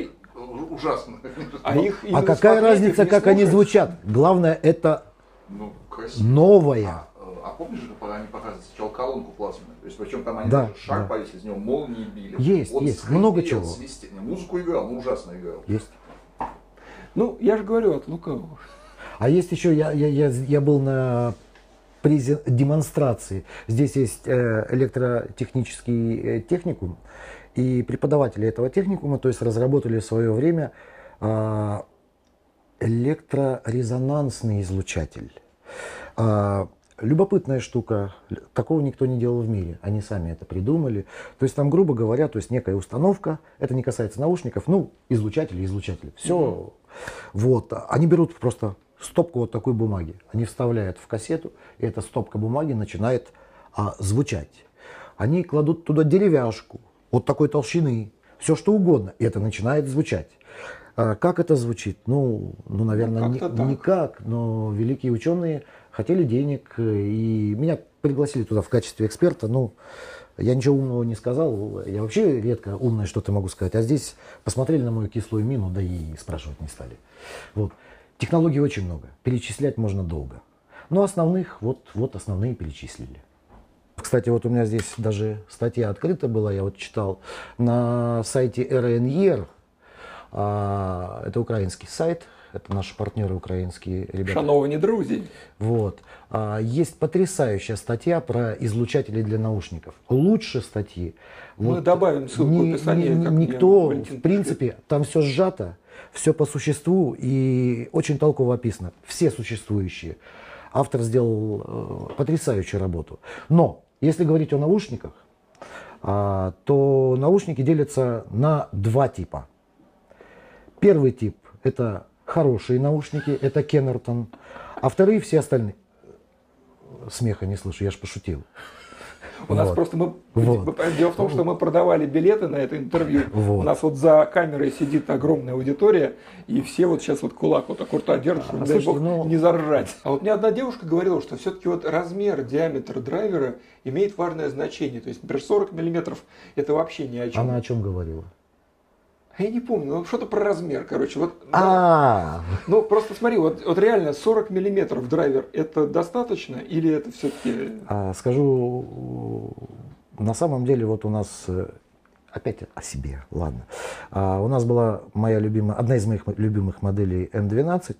Ужасно. а их А какая разница, как они звучат? Главное, это Ну, красиво. новое. А, а помнишь, это они показывают сначала колонку плазменную? То есть, причем там они Да, шар да. повесили, из него молнии били. Есть, Он есть, скрипел, много чего. свистел. Музыку играл, ну ужасно играл. Есть. Ну, я же говорю от лукавого. А есть еще, я, я, я, я был на презен- демонстрации. Здесь есть э, электротехнический э, техникум, и преподаватели этого техникума, то есть разработали в свое время а, электрорезонансный излучатель. А, любопытная штука, такого никто не делал в мире, они сами это придумали. То есть там, грубо говоря, то есть некая установка, это не касается наушников, ну, излучатели, излучатели, все. Вот, они берут просто стопку вот такой бумаги, они вставляют в кассету, и эта стопка бумаги начинает а, звучать. Они кладут туда деревяшку, вот такой толщины, все что угодно, и это начинает звучать. А как это звучит? Ну, ну наверное, Ну, ни- никак, но великие ученые хотели денег, э, и меня пригласили туда в качестве эксперта. Ну, я ничего умного не сказал, я вообще редко умное что-то могу сказать, а здесь посмотрели на мою кислую мину, да и спрашивать не стали. Вот. Технологий очень много, перечислять можно долго. Но основных, вот, вот основные перечислили. Кстати, вот у меня здесь даже статья открыта была, я вот читал на сайте РНЕР, это украинский сайт, это наши партнеры украинские ребята. Шановні друзі. Вот. А, Есть потрясающая статья про излучатели для наушников. Лучше статьи. Мы добавим ссылку в ни- описании, ни- как никто, в принципе, там все сжато, все по существу и очень толково описано. Все существующие. Автор сделал э, потрясающую работу. Но, если говорить о наушниках, а, то наушники делятся на два типа. Первый тип – это хорошие наушники, это Кеннертон, а вторые все остальные. Смеха не слышу, я ж пошутил. У нас Вот. просто мы... Вот. Дело в том, что мы продавали билеты на это интервью. Вот. У нас вот за камерой сидит огромная аудитория, и все вот сейчас вот кулак вот так вот рта держат, чтобы, А, дай слушайте, бог, ну- не заржать. А вот мне одна девушка говорила, что все-таки вот размер, диаметр драйвера имеет важное значение. То есть, например, 40 миллиметров это вообще ни о чем. Она о чем говорила? Я не помню, ну что-то про размер, короче. Вот, да. А, Ну, просто смотри, вот, вот реально 40 миллиметров драйвер, это достаточно или это все-таки... а, скажу, на самом деле вот у нас э, опять о себе, ладно. А, у нас была моя любимая, одна из моих мо- любимых моделей М12.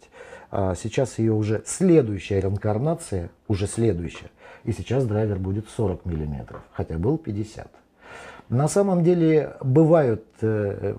А, сейчас ее уже следующая реинкарнация, уже следующая. И сейчас драйвер будет 40 миллиметров, хотя был 50. На самом деле бывают э,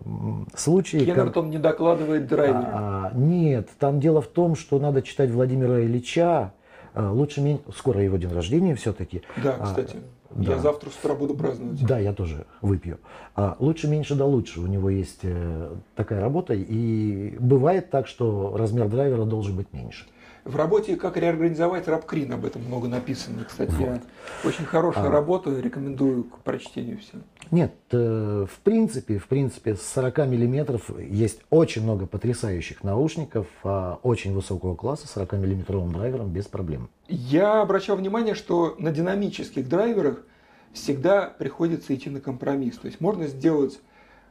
случаи, как- Кеннертон не докладывает драйвер. А, нет, там дело в том, что надо читать Владимира Ильича. А, лучше мен- скоро его день рождения все-таки. Да, А, кстати. да. Я завтра с утра буду праздновать. Да, я тоже выпью. А, лучше меньше да лучше. У него есть э, такая работа. И бывает так, что размер драйвера должен быть меньше. В работе «Как реорганизовать рабкрин» об этом много написано. Кстати, я очень хорошая А. работа, рекомендую к прочтению всем. Нет, э, в принципе, в принципе, с 40 миллиметров есть очень много потрясающих наушников а, очень высокого класса с 40 миллиметровым драйвером без проблем. Я обращал внимание, что на динамических драйверах всегда приходится идти на компромисс. То есть можно сделать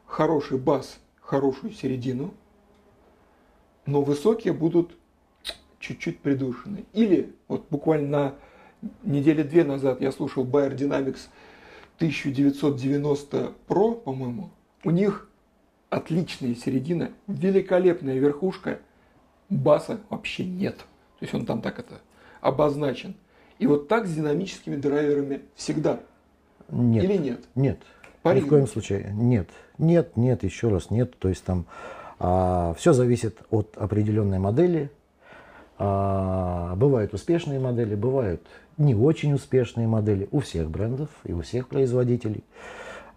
хороший бас, хорошую середину, но высокие будут чуть-чуть придушены. Или вот буквально на неделе две назад я слушал Bayer Dynamics 1990 Pro, по-моему. У них отличная середина, великолепная верхушка, баса вообще нет. То есть он там так это обозначен. И вот так с динамическими драйверами всегда. Нет. Или нет? Нет. Пари. Ни в коем случае. Нет. Нет, нет, еще раз нет. То есть там все зависит от определенной модели. А, бывают успешные модели, бывают не очень успешные модели у всех брендов и у всех производителей.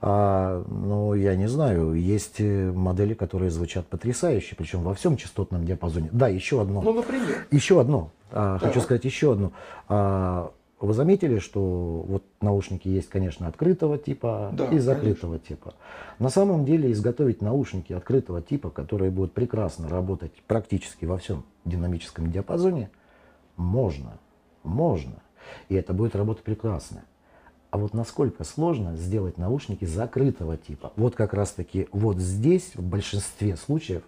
А, но я не знаю, есть э, модели, которые звучат потрясающе, причем во всем частотном диапазоне. Да, еще одно. Ну, например. Еще одно. а, хочу сказать еще одно. А, вы заметили, что вот наушники есть, конечно, открытого типа Да, и закрытого типа. На самом деле изготовить наушники открытого типа, которые будут прекрасно работать практически во всем динамическом диапазоне, можно. Можно. И это будет работать прекрасно. А вот насколько сложно сделать наушники закрытого типа? Вот как раз-таки вот здесь в большинстве случаев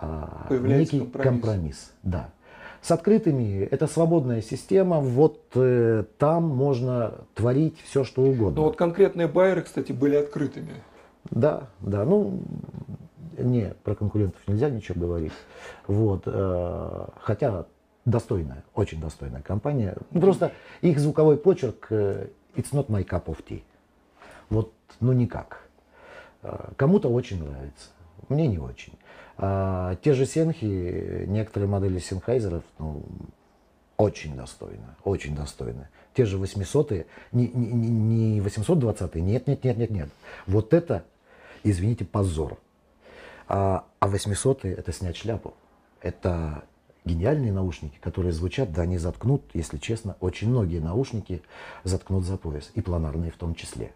а, некий компромисс. компромисс. Да. С открытыми это свободная система, вот э, там можно творить все, что угодно. Но вот конкретные байеры, кстати, были открытыми. Да, да, ну, не, про конкурентов нельзя ничего говорить. Вот, э, хотя достойная, очень достойная компания. Ну, просто их звуковой почерк э, it's not my cup of tea. Вот, ну никак. Э, Кому-то очень нравится, мне не очень. А те же Сенхи, некоторые модели Сенхайзеров, ну, очень достойно, очень достойно. Те же 800 не, не, не- не 820 нет, нет, нет, нет, нет. Вот это, извините, позор. А, а 800 это снять шляпу. Это гениальные наушники, которые звучат, да, они заткнут, если честно, очень многие наушники заткнут за пояс, и планарные в том числе.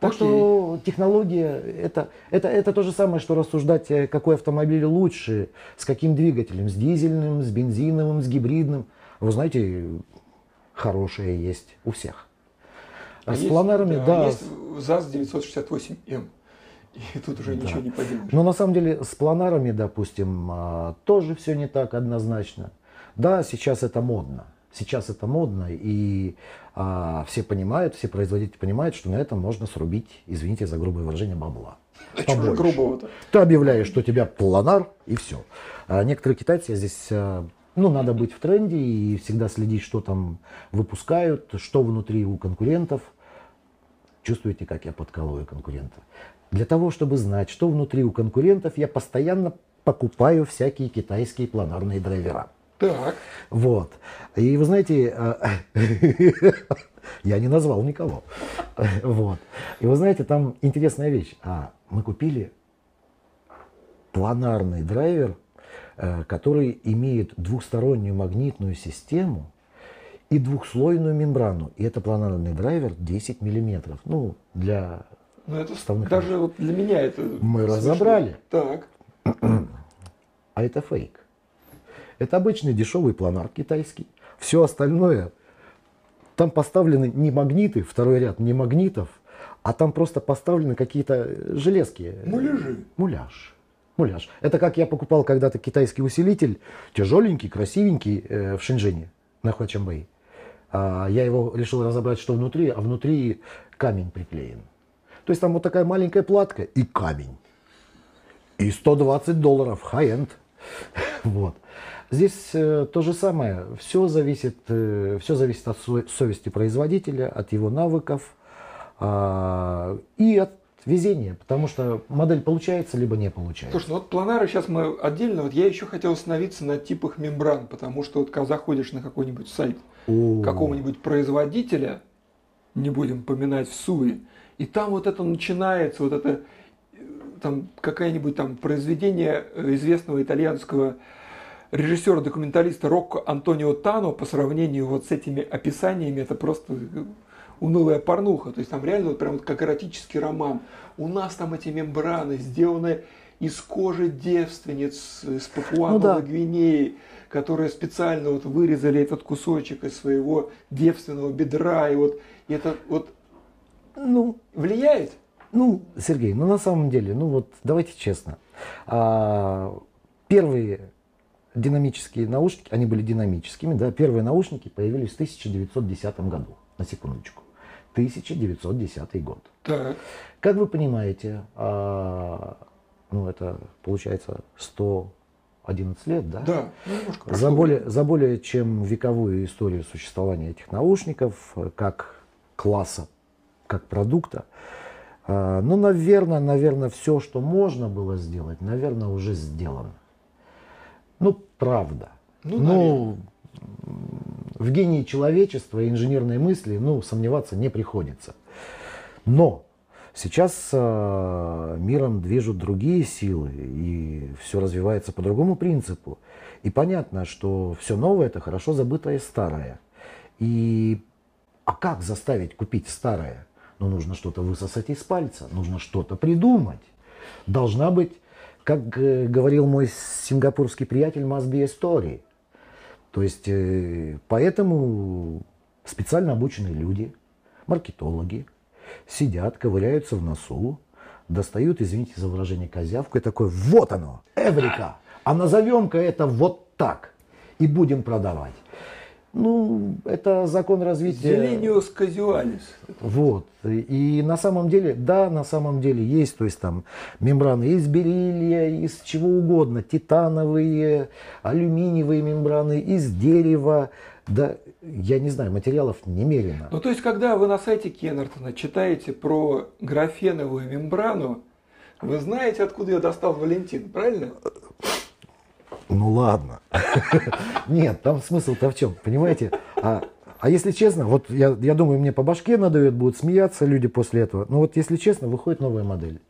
Так Окей. что технология это, это, это то же самое, что рассуждать, э, какой автомобиль лучше, с каким двигателем, с дизельным, с бензиновым, с гибридным. Вы знаете, хорошие есть у всех. А с есть, планерами, да. Есть ЗАЗ 968М. И тут уже Да. ничего не поделаешь. Но на самом деле с планарами, допустим, а, тоже все не так однозначно. Да, сейчас это модно. Сейчас это модно, и а, все понимают, все производители понимают, что на этом можно срубить, извините за грубое выражение, бабла. Побольше. грубого-то? Ты объявляешь, что у тебя планар, и все. А некоторые китайцы здесь, а, ну, надо быть в тренде и всегда следить, что там выпускают, что внутри у конкурентов. Чувствуете, как я подкалываю конкурентов? Для того, чтобы знать, что внутри у конкурентов, я постоянно покупаю всякие китайские планарные драйвера. Так, Вот. И вы знаете, а, *laughs* я не назвал никого. Вот. И вы знаете, там интересная вещь. А, мы купили планарный драйвер, э, который имеет двухстороннюю магнитную систему и двухслойную мембрану. И это планарный драйвер 10 миллиметров. Ну, для... ну это Вставных даже вот для меня это... Мы смешно. разобрали. Так, *clears throat* А это фейк. Это обычный дешевый планар китайский. Все остальное, там поставлены не магниты, второй ряд не магнитов, а там просто поставлены какие-то железки. муляжи. Муляж. Муляж. Это как я покупал когда-то китайский усилитель, тяжеленький, красивенький э, в Шэньчжэне, на Хуачамбэй. А, я его решил разобрать, что внутри, а внутри камень приклеен. То есть там вот такая маленькая платка и камень. И 120 долларов, high-end. *laughs* Вот. Здесь э, то же самое. Все зависит, э, все зависит от со- совести производителя, от его навыков а, и от везения. Потому что модель получается, либо не получается. Слушай, ну вот планары сейчас мы отдельно, вот я еще хотел остановиться на типах мембран, потому что вот когда заходишь на какой-нибудь сайт какого-нибудь производителя, не будем поминать в суе, и там вот это начинается, вот это э, там какое-нибудь там произведение известного итальянского режиссера-документалиста Рокко Антонио Тано по сравнению вот с этими описаниями, это просто унылая порнуха. То есть там реально вот прям вот как эротический роман. У нас там эти мембраны сделаны из кожи девственниц с Папуа Ну да. Гвинеи, которые специально вот вырезали этот кусочек из своего девственного бедра. И вот и это вот Ну, влияет? ну, Сергей, ну на самом деле, ну вот давайте честно. А, первые динамические наушники, они были динамическими, да, первые наушники появились в 1910 году, на секундочку. 1910 год. Так. Как вы понимаете, а, ну это получается 111 лет, да? Да. Немножко За более, за более чем вековую историю существования этих наушников, как класса, как продукта, а, ну, наверное, наверное, все, что можно было сделать, наверное, уже сделано. Ну, правда. Ну, Ну, в гении человечества и инженерной мысли, ну, сомневаться не приходится. Но сейчас э, миром движут другие силы, и все развивается по другому принципу. И понятно, что все новое это хорошо забытое старое. И а как заставить купить старое? Ну, нужно что-то высосать из пальца, нужно что-то придумать. Должна быть, как э, говорил мой сингапурский приятель, must be a story. То есть, э, поэтому специально обученные люди, маркетологи, сидят, ковыряются в носу, достают, извините за выражение, козявку и такой, вот оно, эврика, а назовем-ка это вот так и будем продавать. Ну, это закон развития. Зелениус казуалис. Вот. И на самом деле, да, на самом деле есть, то есть там мембраны из бериллия, из чего угодно, титановые, алюминиевые мембраны, из дерева, да, я не знаю, материалов немерено. Ну, то есть, когда вы на сайте Кеннертона читаете про графеновую мембрану, вы знаете, откуда ее достал Валентин, правильно? Ну ладно. *laughs* Нет, там смысл-то в чем, понимаете? А, а если честно, вот я, я думаю, мне по башке надают, будут смеяться люди после этого. Но вот если честно, выходит новая модель.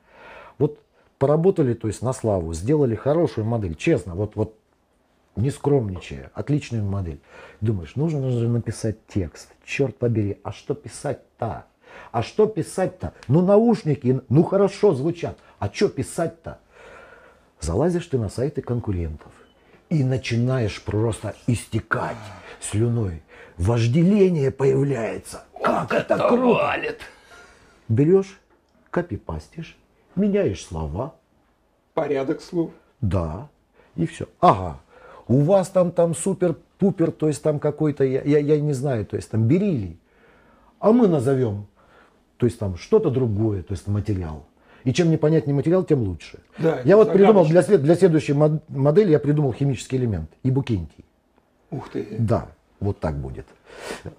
Вот поработали, то есть на славу, сделали хорошую модель, честно, вот, вот не скромничая, отличную модель. Думаешь, нужно же написать текст, черт побери, а что писать-то? А что писать-то? Ну наушники, ну хорошо звучат, а что писать-то? Залазишь ты на сайты конкурентов и начинаешь просто истекать слюной. Вожделение появляется. Как это, это круто! Валит. Берешь, копипастишь, меняешь слова. Порядок слов. Да, и все. Ага, у вас там, там супер-пупер, то есть там какой-то, я, я, я не знаю, то есть там бериллий. А мы назовем, то есть там что-то другое, то есть материал. И чем непонятнее материал, тем лучше. Да, я вот придумал для, для следующей модели, я придумал химический элемент, ибукентий. Ух ты. Да, вот так будет.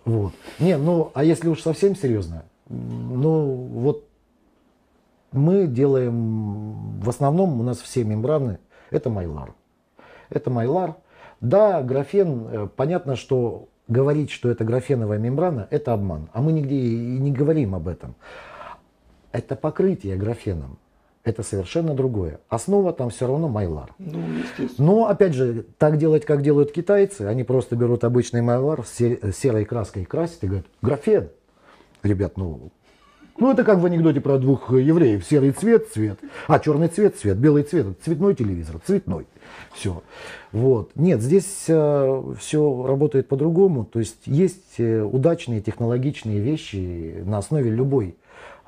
Вот. Не, ну, а если уж совсем серьезно, ну, вот мы делаем, в основном у нас все мембраны, это майлар. Это майлар. Да, графен, э, понятно, что говорить, что это графеновая мембрана, это обман. А мы нигде и не говорим об этом это покрытие графеном. Это совершенно другое. Основа там все равно майлар. Ну, естественно. Но, опять же, так делать, как делают китайцы, они просто берут обычный майлар, с серой краской красят и говорят, графен. Ребят, ну, ну, это как в анекдоте про двух евреев. Серый цвет, цвет. А, черный цвет, цвет. Белый цвет. Цветной телевизор. Цветной. Все. Вот. Нет, здесь э, все работает по-другому. То есть есть э, удачные технологичные вещи на основе любой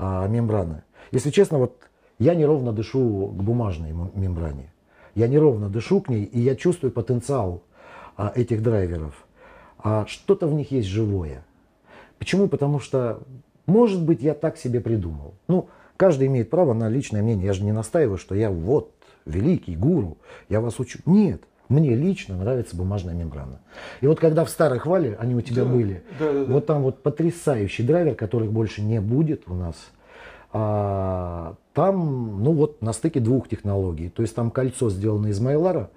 а, мембраны. Если честно, вот я неровно дышу к бумажной мембране. Я неровно дышу к ней, и я чувствую потенциал а, этих драйверов. А что-то в них есть живое. Почему? Потому что, может быть, я так себе придумал. Ну, каждый имеет право на личное мнение. Я же не настаиваю, что я вот великий гуру, я вас учу. Нет. Мне лично нравится бумажная мембрана. И вот когда в старых вале они у тебя да, были, да, да, вот там вот потрясающий драйвер, которых больше не будет у нас. А, там, ну вот на стыке двух технологий. То есть там кольцо сделано из майлара,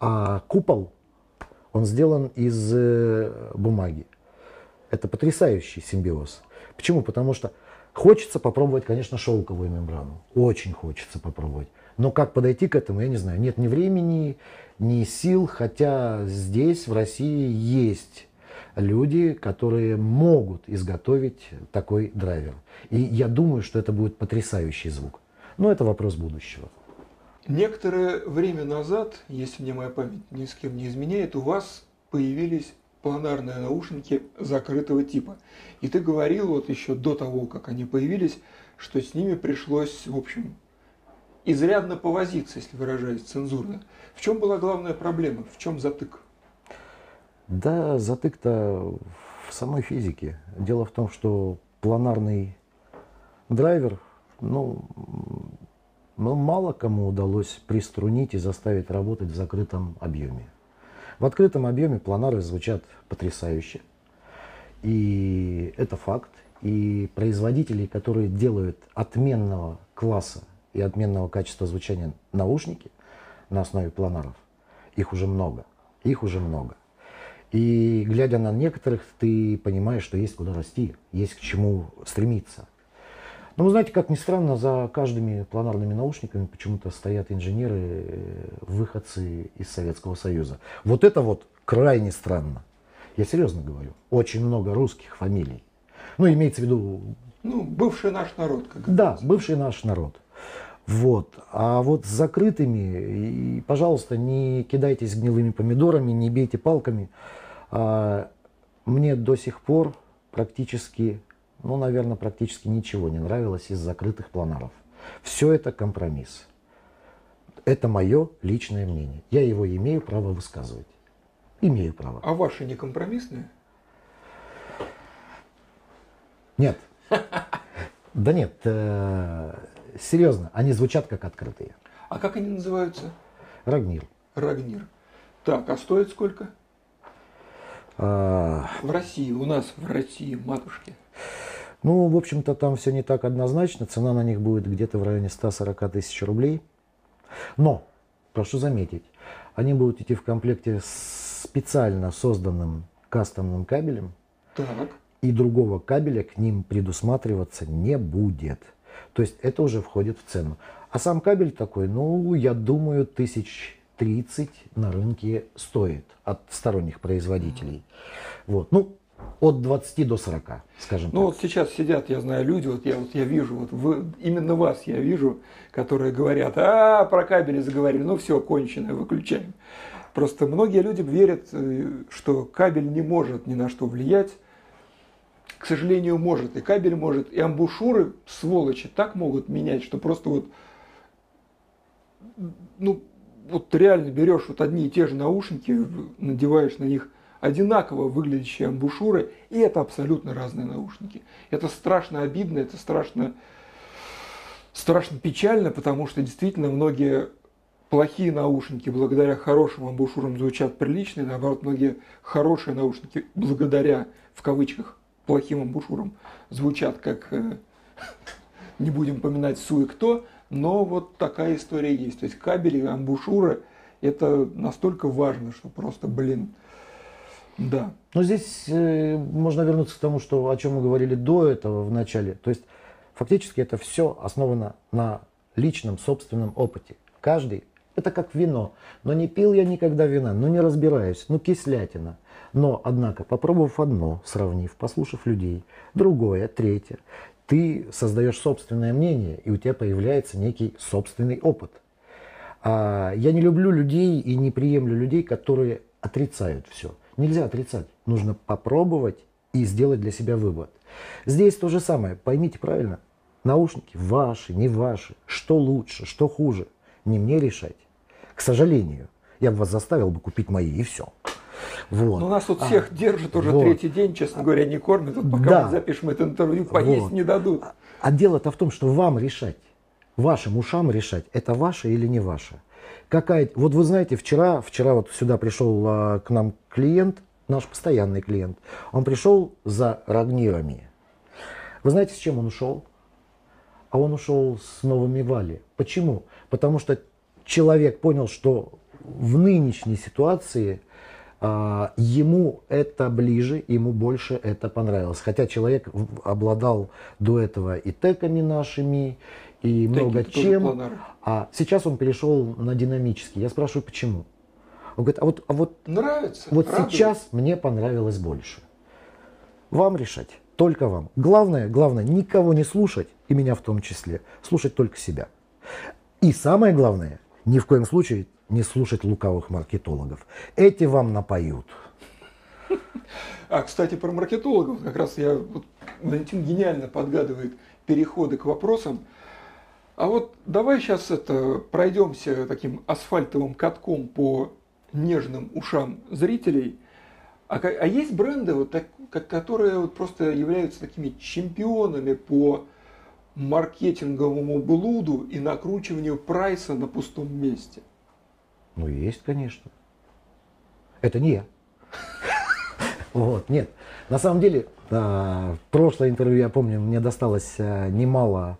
а купол, он сделан из э, бумаги. Это потрясающий симбиоз. Почему? Потому что хочется попробовать, конечно, шелковую мембрану. Очень хочется попробовать. Но как подойти к этому, я не знаю. Нет ни времени, ни сил, хотя здесь, в России, есть люди, которые могут изготовить такой драйвер. И я думаю, что это будет потрясающий звук. Но это вопрос будущего. Некоторое время назад, если мне моя память ни с кем не изменяет, у вас появились планарные наушники закрытого типа. И ты говорил вот еще до того, как они появились, что с ними пришлось, в общем, изрядно повозиться, если выражаясь цензурно. В чем была главная проблема? В чем затык? Да, затык-то в самой физике. Дело в том, что планарный драйвер, ну, ну, мало кому удалось приструнить и заставить работать в закрытом объеме. В открытом объеме планары звучат потрясающе. И это факт. И производителей, которые делают отменного класса и отменного качества звучания наушники на основе планаров, их уже много. Их уже много. И глядя на некоторых, ты понимаешь, что есть куда расти, есть к чему стремиться. Но вы знаете, как ни странно, за каждыми планарными наушниками почему-то стоят инженеры, э, выходцы из Советского Союза. Вот это вот крайне странно. Я серьезно говорю. Очень много русских фамилий. Ну, имеется в виду... Ну, бывший наш народ, как. Да, бывший наш народ. Вот. А вот с закрытыми, и, пожалуйста, не кидайтесь гнилыми помидорами, не бейте палками. А, мне до сих пор практически, ну, наверное, практически ничего не нравилось из закрытых планаров. Все это компромисс. Это мое личное мнение. Я его имею право высказывать. Имею право. А ваши не компромиссные? Нет. *laughs* Да нет, э, серьезно, они звучат как открытые. А как они называются? Рагнир. Рагнир. Так, а стоит сколько? А, В России, у нас в России, матушки. Ну, в общем-то, там все не так однозначно. Цена на них будет где-то в районе 140 тысяч рублей. Но, прошу заметить, они будут идти в комплекте с специально созданным кастомным кабелем, Так. и другого кабеля к ним предусматриваться не будет. То есть это уже входит в цену. А сам кабель такой, ну, я думаю, тысяч 30 на рынке стоит от сторонних производителей. Вот. Ну, от 20 до 40, скажем Ну так. вот сейчас сидят, я знаю, люди, вот я вот я вижу, вот вы, именно вас я вижу, которые говорят, а про кабели заговорили, ну все, кончено, выключаем. Просто многие люди верят, э, что кабель не может ни на что влиять. К сожалению, может. И кабель может, и амбушюры, сволочи, так могут менять, что просто вот, ну, вот реально берешь вот одни и те же наушники, надеваешь на них одинаково выглядящие амбушюры, и это абсолютно разные наушники. Это страшно обидно, это страшно, страшно печально, потому что действительно многие плохие наушники благодаря хорошим амбушюрам звучат прилично, и наоборот, многие хорошие наушники благодаря, в кавычках, плохим амбушюрам звучат как, э, *laughs* не будем поминать су и кто, но вот такая история есть. То есть кабели, амбушюры, это настолько важно, что просто, блин, да. Но здесь э, можно вернуться к тому, что, о чем мы говорили до этого в начале. То есть фактически это все основано на личном собственном опыте. Каждый, это как вино. Но не пил я никогда вина, ну не разбираюсь, ну кислятина. Но, однако, попробовав одно, сравнив, послушав людей, другое, третье, ты создаешь собственное мнение, и у тебя появляется некий собственный опыт. А я не люблю людей и не приемлю людей, которые отрицают все. Нельзя отрицать. Нужно попробовать и сделать для себя вывод. Здесь то же самое. Поймите правильно. Наушники ваши, не ваши. Что лучше, что хуже. Не мне решать. К сожалению. Я бы вас заставил бы купить мои и все. Вот. Ну, нас тут А, всех держат уже вот. третий день, честно говоря, не кормят. Вот пока Да. мы запишем это интервью, поесть Вот. не дадут. А дело-то в том, что вам решать, вашим ушам решать, это ваше или не ваше. Какая, вот вы знаете, вчера, вчера вот сюда пришел а, к нам клиент, наш постоянный клиент. Он пришел за рагнирами. Вы знаете, с чем он ушел? А он ушел с новыми вали. Почему? Потому что человек понял, что в нынешней ситуации а, ему это ближе, ему больше это понравилось. Хотя человек обладал до этого и теками нашими, и много это тоже чем. А сейчас он перешел на динамический. Я спрашиваю, почему? Он говорит, а вот, а вот, Нравится? вот радует? сейчас мне понравилось больше. Вам решать, только вам. Главное, главное, никого не слушать, и меня в том числе, слушать только себя. И самое главное, ни в коем случае не слушать лукавых маркетологов. Эти вам напоют. А, кстати, про маркетологов, как раз я, вот, Валентин гениально подгадывает переходы к вопросам. А вот давай сейчас это пройдемся таким асфальтовым катком по нежным ушам зрителей. А, а есть бренды, вот так, которые вот просто являются такими чемпионами по маркетинговому блуду и накручиванию прайса на пустом месте? Ну, есть, конечно. Это не я. *laughs* Вот, нет. На самом деле, а, в прошлое интервью, я помню, мне досталось а, немало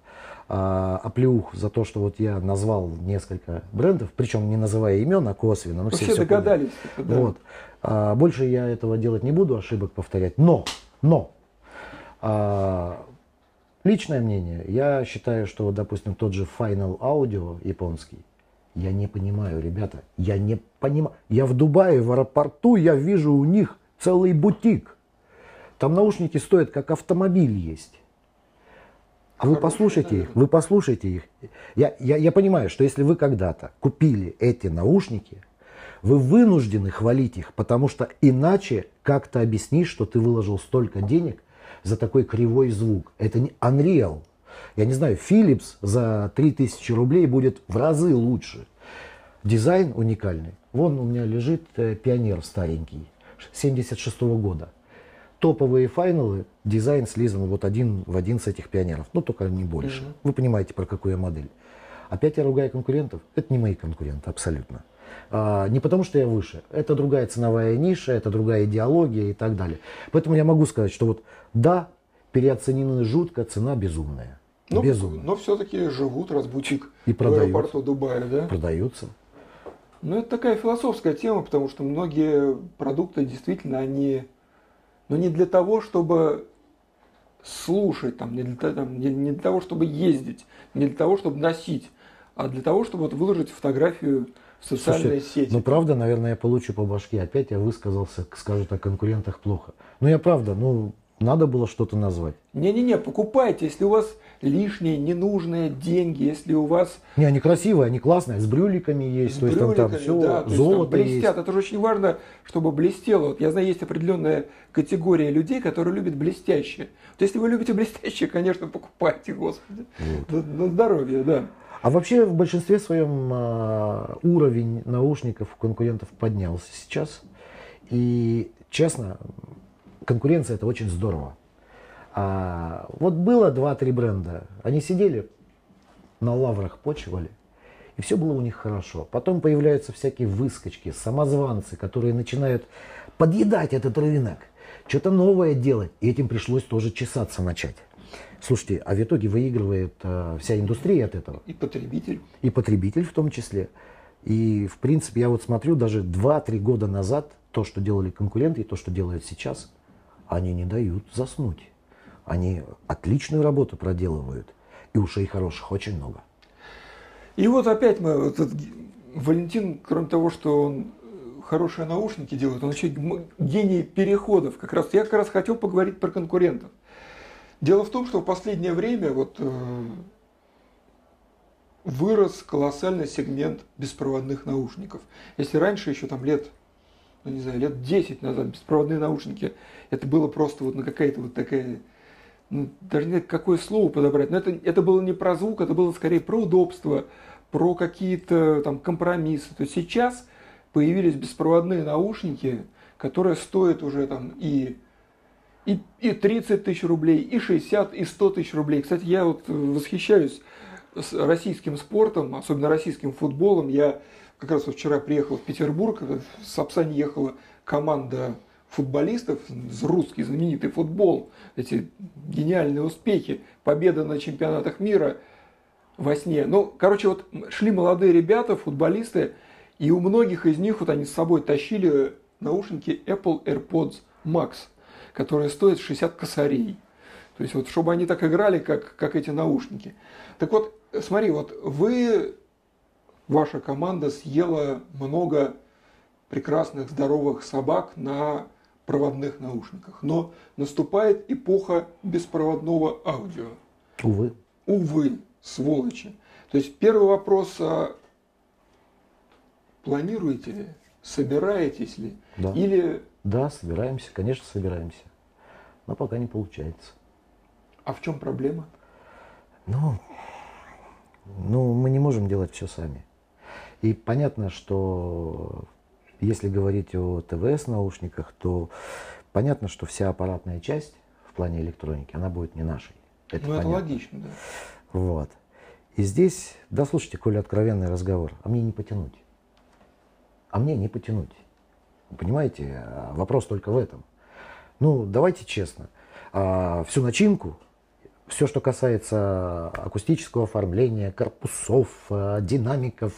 а, оплеух за то, что вот я назвал несколько брендов, причем не называя имен, а косвенно. но Ну, все все догадались. да. Вот. А, больше я этого делать не буду, ошибок повторять. Но, но, а, личное мнение, я считаю, что, допустим, тот же Final Audio японский, я не понимаю, ребята, я не понимаю. Я в Дубае, в аэропорту, я вижу у них целый бутик. Там наушники стоят, как автомобиль есть. А вы послушайте их, вы послушайте их. Я, я, я понимаю, что если вы когда-то купили эти наушники, вы вынуждены хвалить их, потому что иначе как-то объяснишь, что ты выложил столько денег за такой кривой звук. Это не Unreal. Я не знаю, Philips за 3000 рублей будет в разы лучше. Дизайн уникальный. Вон у меня лежит э, пионер старенький, 76 года. Топовые файналы, дизайн слизан вот один в один с этих пионеров. Ну, только не больше. Мгм. Вы понимаете, про какую я модель. Опять я ругаю конкурентов. Это не мои конкуренты, абсолютно. А, не потому, что я выше. Это другая ценовая ниша, это другая идеология и так далее. Поэтому я могу сказать, что вот да, переоценены жутко, цена безумная. Ну, безумная. но все-таки живут, раз бутик И в продают. аэропорту Дубая, да? Продаются. Ну, это такая философская тема, потому что многие продукты действительно, они, ну, не для того, чтобы слушать, там, не, для, того- там, не, не для того, чтобы ездить, не для того, чтобы носить, а для того, чтобы вот выложить фотографию в социальные Слушайте, сети. Ну, правда, наверное, я получу по башке. Опять я высказался, скажут о конкурентах плохо. Ну, я правда, ну, надо было что-то назвать. Не-не-не, покупайте, если у вас лишние, ненужные деньги, если у вас Не, они красивые, они классные, с брюликами есть, с то есть там, там брюликами, все, да, то есть там золото блестят. есть. Это же очень важно, чтобы блестело. Вот я знаю, есть определенная категория людей, которые любят блестящее. Вот если вы любите блестящее, конечно, покупайте, господи. На, на здоровье, да. А вообще в большинстве своем а, уровень наушников у конкурентов поднялся сейчас. И честно, конкуренция это очень здорово. А, вот было 2-3 бренда, они сидели на лаврах, почивали, и все было у них хорошо. Потом появляются всякие выскочки, самозванцы, которые начинают подъедать этот рынок, что-то новое делать, и этим пришлось тоже чесаться начать. Слушайте, а в итоге выигрывает а, вся индустрия от этого И потребитель. и потребитель в том числе. И, в принципе, я вот смотрю, даже 2-3 года назад то, что делали конкуренты и то, что делают сейчас, они не дают заснуть. Они отличную работу проделывают. И ушей хороших очень много. И вот опять мы, этот Валентин, кроме того, что он э, хорошие наушники делает, он еще гений переходов. Как раз, я как раз хотел поговорить про конкурентов. Дело в том, что в последнее время вот, э, вырос колоссальный сегмент беспроводных наушников. Если раньше еще там лет, ну не знаю, лет 10 назад беспроводные наушники, это было просто вот на какая-то вот такая ну, даже не знаю, какое слово подобрать, но это, это было не про звук, это было скорее про удобство, про какие-то там компромиссы. То есть сейчас появились беспроводные наушники, которые стоят уже там и, и, и 30 тысяч рублей, и 60, и 100 тысяч рублей. Кстати, я вот восхищаюсь с российским спортом, особенно российским футболом. Я как раз вчера приехал в Петербург, э, в Сапсане ехала команда футболистов, русский знаменитый футбол, эти гениальные успехи, победа на чемпионатах мира во сне. Ну, короче, вот шли молодые ребята, футболисты, и у многих из них вот они с собой тащили наушники Apple AirPods Max, которые стоят 60 косарей. То есть вот, чтобы они так играли, как, как эти наушники. Так вот, смотри, вот вы, ваша команда съела много прекрасных, здоровых собак на проводных наушниках. Но наступает эпоха беспроводного аудио. Увы. Увы, сволочи. То есть первый вопрос, а планируете ли, собираетесь ли, Да. или Да, собираемся, конечно, собираемся. Но пока не получается. а в чем проблема? Ну, ну, мы не можем делать все сами. И понятно, что если говорить о ТВС наушниках, то понятно, что вся аппаратная часть в плане электроники, она будет не нашей. Это ну, это понятно. логично, да. Вот. И здесь, да слушайте, коли откровенный разговор, а мне не потянуть. А мне не потянуть. Понимаете, а вопрос только в этом. Ну, давайте честно. А, всю начинку, все, что касается акустического оформления, корпусов, а, динамиков,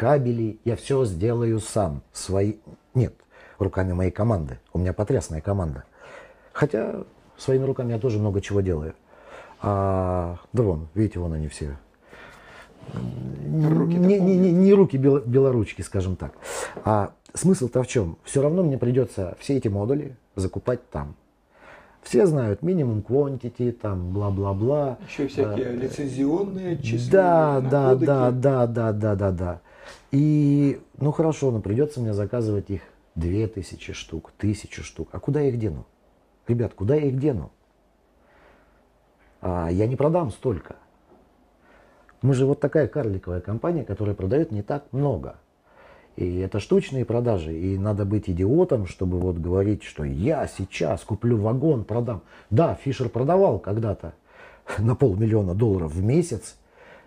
кабелей, я все сделаю сам. Свои... Нет, руками моей команды. У меня потрясная команда. Хотя своими руками я тоже много чего делаю. А, да вон, видите, вон они все. Руки-то не, не, не, не руки бело- белоручки, скажем так. А смысл-то в чем? Все равно мне придется все эти модули закупать там. Все знают минимум quantity, там бла-бла-бла. Еще всякие Да. лицензионные числа. Да, да, да, да, да, да, да, да. И, ну хорошо, но придется мне заказывать их две тысячи штук, тысячу штук. А куда я их дену? Ребят, куда я их дену? а я не продам столько. Мы же вот такая карликовая компания, которая продает не так много. И это штучные продажи. И надо быть идиотом, чтобы вот говорить, что я сейчас куплю вагон, продам. Да, Фишер продавал когда-то *laughs* на полмиллиона долларов в месяц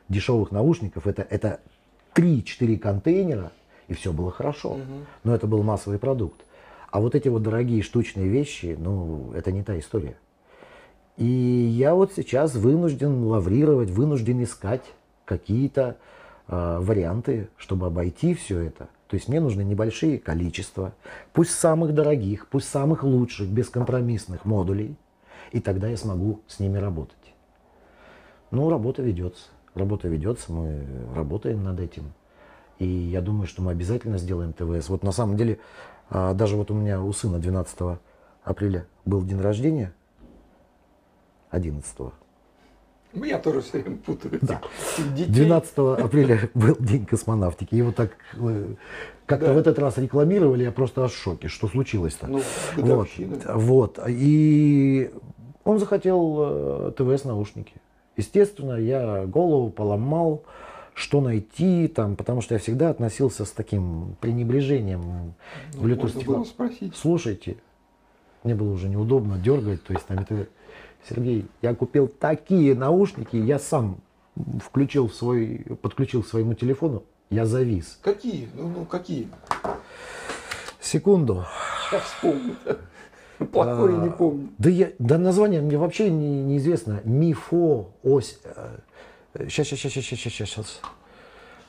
дешевых наушников. Это, это 3-4 контейнера, и все было хорошо. Но это был массовый продукт. А вот эти вот дорогие штучные вещи, ну, это не та история. И я вот сейчас вынужден лаврировать, вынужден искать какие-то э, варианты, чтобы обойти все это. То есть мне нужны небольшие количества, пусть самых дорогих, пусть самых лучших, бескомпромиссных модулей, и тогда я смогу с ними работать. Ну, работа ведется. Работа ведется, мы работаем над этим. И я думаю, что мы обязательно сделаем ТВС. Вот на самом деле, а, даже вот у меня у сына 12 апреля был день рождения, 11 Я тоже все время путаю. Да. этих детей. 12 апреля *laughs* был день космонавтики. Его так э, как-то Да. в этот раз рекламировали, я просто аж в шоке. Что случилось-то? Ну, вот. вот. И он захотел э, ТВС наушники. Естественно, я голову поломал, что найти там, потому что я всегда относился с таким пренебрежением Ну, Bluetooth было спросить. Слушайте, мне было уже неудобно дергать, то есть там это... Сергей, я купил такие наушники, я сам включил в свой, подключил к своему телефону, я завис. Какие? Ну, ну какие? Секунду. Я вспомню. Плохое не А, помню. Да, я, да название мне вообще не, неизвестно. Мифо, ось. Сейчас, сейчас, сейчас, сейчас, сейчас, сейчас.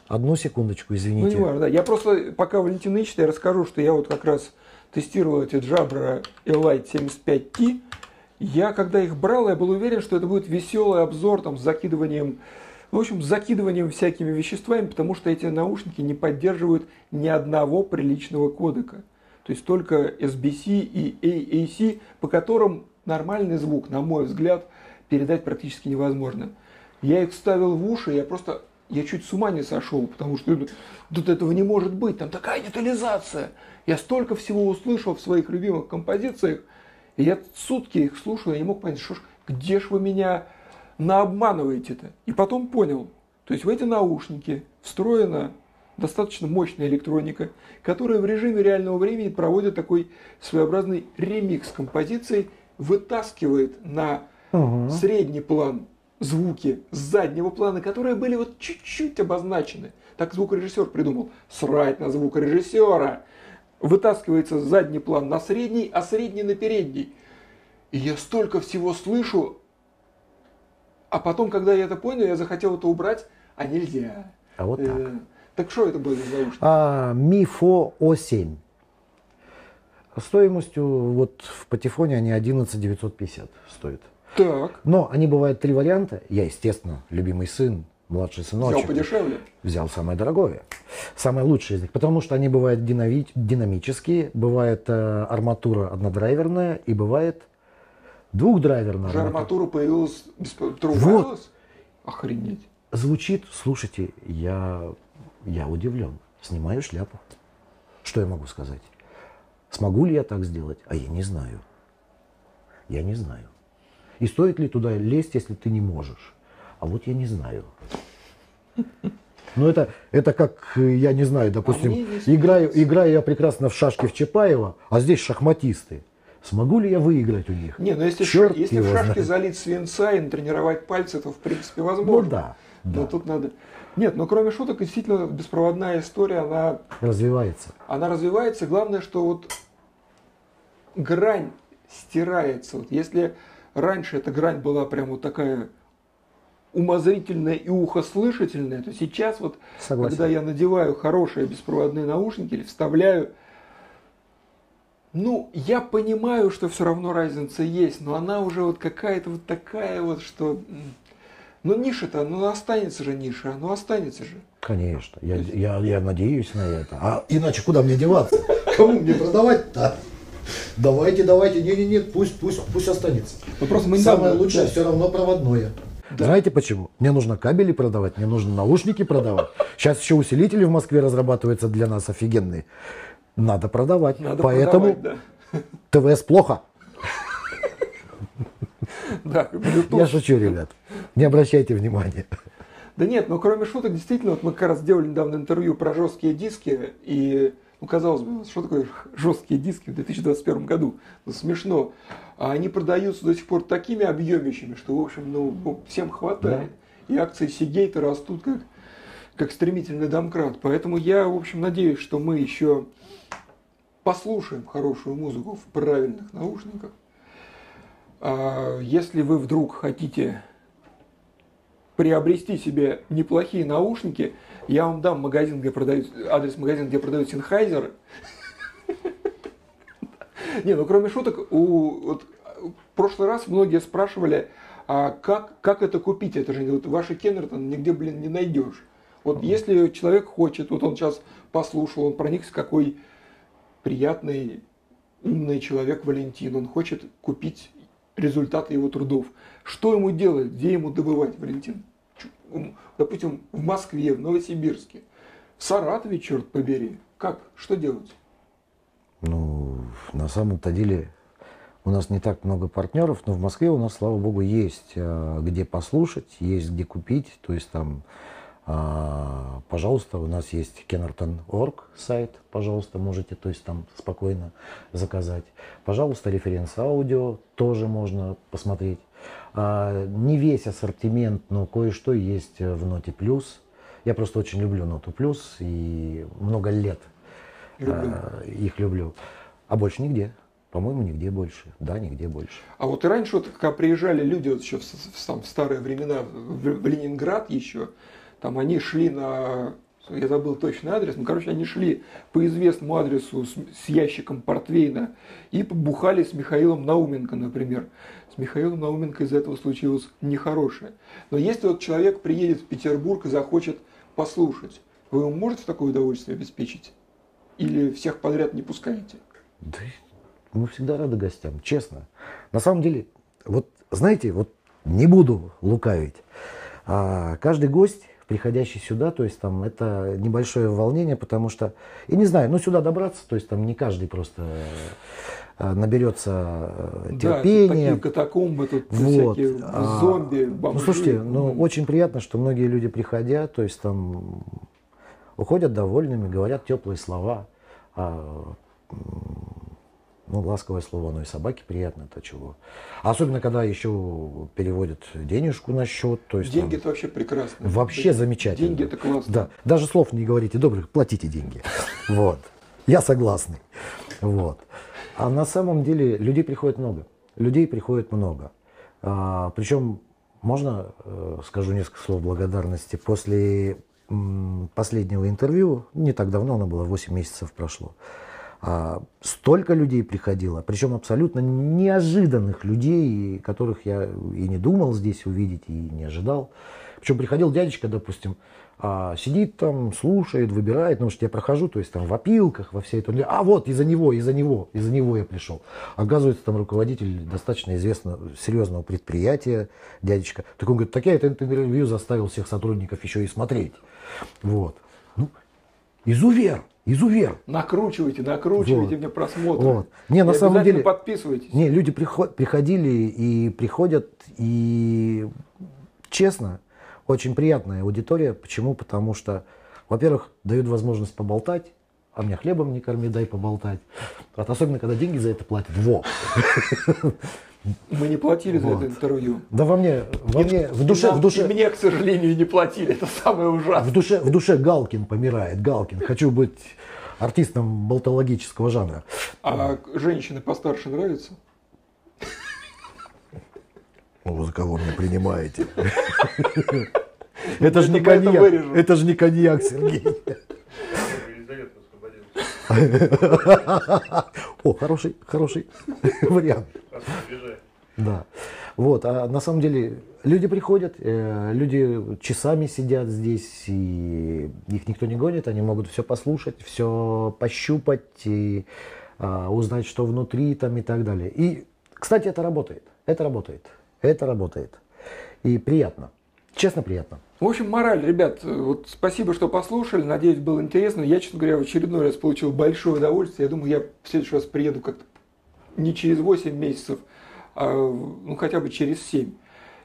Одну секундочку, Ну, извините. не важно, да. Я просто, пока Валентин ищет, я расскажу, что я вот как раз тестировал эти Jabra Elite 75T. Я, когда их брал, я был уверен, что это будет веселый обзор там, с закидыванием, в общем, с закидыванием всякими веществами, потому что эти наушники не поддерживают ни одного приличного кодека. То есть только SBC и AAC, по которым нормальный звук, на мой взгляд, передать практически невозможно. Я их вставил в уши, я просто, я чуть с ума не сошел, потому что тут этого не может быть, там такая детализация. Я столько всего услышал в своих любимых композициях, и я сутки их слушал, я не мог понять, что ж, где ж вы меня наобманываете-то? И потом понял, то есть в эти наушники встроена достаточно мощная электроника, которая в режиме реального времени проводит такой своеобразный ремикс композиции, вытаскивает на Мгм. средний план звуки с заднего плана, которые были вот чуть-чуть обозначены. Так звукорежиссер придумал. Срать на звукорежиссера. Вытаскивается задний план на средний, а средний на передний. И я столько всего слышу, а потом, когда я это понял, я захотел это убрать, а нельзя. А вот так. Так что это было за наушники? А, Мифо О7. Стоимостью вот в патефоне они 11 950 стоят. Так, Но они бывают три варианта. Я, естественно, любимый сын, младший сыночек. взял подешевле. взял самое дорогое, самое лучшее из них, потому что они бывают динави- динамические, бывает э, арматура однодрайверная и бывает двухдрайверная Уже арматура. появилась, труб Вот. Охренеть. Звучит, слушайте, я, я удивлен, снимаю шляпу. Что я могу сказать? Смогу ли я так сделать? А я не знаю. Я не знаю. И стоит ли туда лезть, если ты не можешь? А вот я не знаю. Ну это, это как, э, я не знаю, допустим, не играю, играю я прекрасно в шашки в Чапаева, а здесь шахматисты. Смогу ли я выиграть у них? Не, ну если, Черт если в шашки знает. залить свинца и натренировать пальцы, то в принципе Ну возможно. да, Но да, тут надо. Нет, но кроме шуток, действительно, беспроводная история, она, развивается. она развивается. Главное, что вот грань стирается. Вот если раньше эта грань была прям вот такая умозрительная и ухослышательная, то сейчас вот, Согласен. когда я надеваю хорошие беспроводные наушники или вставляю, ну, я понимаю, что все равно разница есть, но она уже вот какая-то вот такая вот, что... м, Ну, ниша-то, ну, останется же ниша, ну, останется же. Конечно, я, я, я надеюсь на это. А иначе куда мне деваться? *laughs* Кому мне продавать-то? Давайте, давайте, не-не-не, пусть, пусть, пусть останется. Ну, просто мы Самое недавно- лучшее да. все равно проводное. Знаете почему? Мне нужно кабели продавать, мне нужно наушники продавать. Сейчас еще усилители в Москве разрабатываются для нас офигенные. Надо продавать. Надо Поэтому продавать, да. ТВС плохо. *laughs* Да. Я шучу, ребят. *laughs* Не обращайте внимания. Да нет, но кроме шуток, действительно, вот мы как раз сделали недавно интервью про жесткие диски, и, ну, казалось бы, что такое *laughs* жесткие диски в 2021 году? Ну, смешно. А они продаются до сих пор такими объемищами, что, в общем, ну, ну всем хватает. И акции Сигейта растут как, как стремительный домкрат. Поэтому я, в общем, надеюсь, что мы еще послушаем хорошую музыку в правильных наушниках. А если вы вдруг хотите приобрести себе неплохие наушники, я вам дам магазин, где продают, адрес магазина, где продают Sennheiser. Не, ну кроме шуток, у, в прошлый раз многие спрашивали, а как, как это купить? Это же вот, ваши Кеннертон нигде, блин, не найдешь. Вот если человек хочет, вот он сейчас послушал, он проникся, какой приятный, умный человек Валентин, он хочет купить результаты его трудов. Что ему делать, где ему добывать, Валентин? Допустим, в Москве, в Новосибирске, в Саратове, черт побери. Как? Что делать? Ну, на самом-то деле у нас не так много партнеров, но в Москве у нас, слава богу, есть э, где послушать, есть где купить. То есть там а, пожалуйста, у нас есть Kennerton.org сайт, пожалуйста, можете, то есть там спокойно заказать. Пожалуйста, референс аудио тоже можно посмотреть. А, не весь ассортимент, но кое-что есть в Ноте Плюс. Я просто очень люблю Ноту Плюс и много лет люблю. А, их люблю. А больше нигде. По-моему, нигде больше. Да, нигде больше. А вот и раньше, вот, когда приезжали люди вот еще в, в, в, в старые времена в, в Ленинград еще, там они шли на, я забыл точный адрес, ну, короче, они шли по известному адресу с, с ящиком портвейна и побухали с Михаилом Науменко, например. С Михаилом Науменко из этого случилось нехорошее. Но если вот человек приедет в Петербург и захочет послушать, вы ему можете такое удовольствие обеспечить? Или всех подряд не пускаете? Да, мы всегда рады гостям, честно. На самом деле, вот знаете, вот не буду лукавить. А каждый гость приходящий сюда, то есть там это небольшое волнение, потому что, и не знаю, ну сюда добраться, то есть там не каждый просто э, наберется э, терпения. Да, такие катакомбы тут вот. всякие а, зомби, бомжи. Ну слушайте, ну очень приятно, что многие люди приходя, то есть там уходят довольными, говорят теплые слова. Ну, ласковое слово, оно и собаке приятно, это чего. А особенно, когда еще переводят денежку на счет. То есть, деньги это вообще прекрасно. Вообще это, замечательно. Деньги это классно. Да. Даже слов не говорите добрых, платите деньги. Вот. Я согласный. Вот. А на самом деле людей приходит много. Людей приходит много. А, причем, можно э, скажу несколько слов благодарности. После последнего интервью, не так давно, оно было 8 месяцев прошло, столько людей приходило, причем абсолютно неожиданных людей, которых я и не думал здесь увидеть, и не ожидал. Причем приходил дядечка, допустим, а, сидит там, слушает, выбирает, ну что я прохожу, то есть там в опилках, во всей этой... А вот, из-за него, из-за него, из-за него я пришел. Оказывается, там руководитель достаточно известного, серьезного предприятия, дядечка. Так он говорит, так я это интервью заставил всех сотрудников еще и смотреть. Вот. Ну, изувер изувер. Накручивайте, накручивайте вот. мне просмотры. Вот. Не, на самом деле подписывайтесь. Не, люди приход, приходили и приходят, и честно, очень приятная аудитория. Почему? Потому что, во-первых, дают возможность поболтать, а мне хлебом не корми, дай поболтать. Вот, особенно, когда деньги за это платят. Во! *laughs* Мы не платили вот. за это интервью. Да во мне, во и, мне, в душе, нам, в душе. Мне, к сожалению, не платили. Это самое ужасное. В душе, в душе Галкин помирает. Галкин. Хочу быть артистом болтологического жанра. А женщины постарше нравятся? Ну, вы за кого меня принимаете? *laughs* Это же не коньяк. Это же не коньяк, Сергей. О, хороший, хороший вариант. Да. Вот, а на самом деле люди приходят, э, люди часами сидят здесь, и их никто не гонит, они могут все послушать, все пощупать и а, узнать, что внутри там и так далее. И, кстати, это работает, это работает, это работает. И приятно, честно приятно. В общем, мораль, ребят, вот спасибо, что послушали, надеюсь, было интересно. Я, честно говоря, в очередной раз получил большое удовольствие. Я думаю, я в следующий раз приеду как-то не через 8 месяцев, а, ну хотя бы через 7.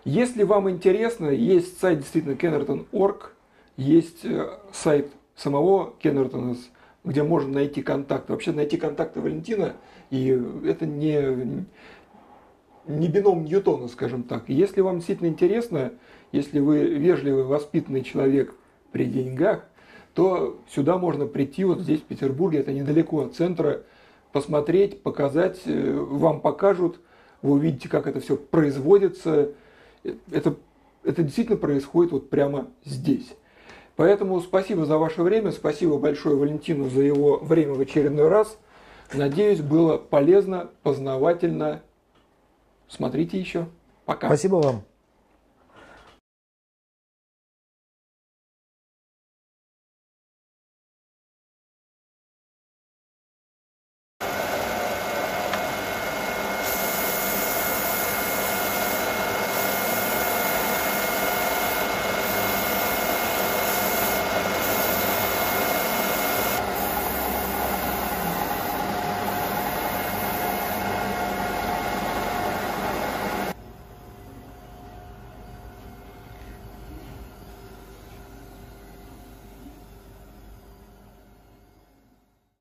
Если вам интересно, есть сайт действительно Kennerton.org, есть э, сайт самого Кеннертона, где можно найти контакты. Вообще найти контакты Валентина, и это не, не бином Ньютона, скажем так. Если вам действительно интересно, если вы вежливый, воспитанный человек при деньгах, то сюда можно прийти, вот здесь, в Петербурге, это недалеко от центра, посмотреть, показать, э, вам покажут, вы увидите, как это все производится. Это, это действительно происходит вот прямо здесь. Поэтому спасибо за ваше время, спасибо большое Валентину за его время в очередной раз. Надеюсь, было полезно, познавательно. Смотрите еще. Пока. Спасибо вам.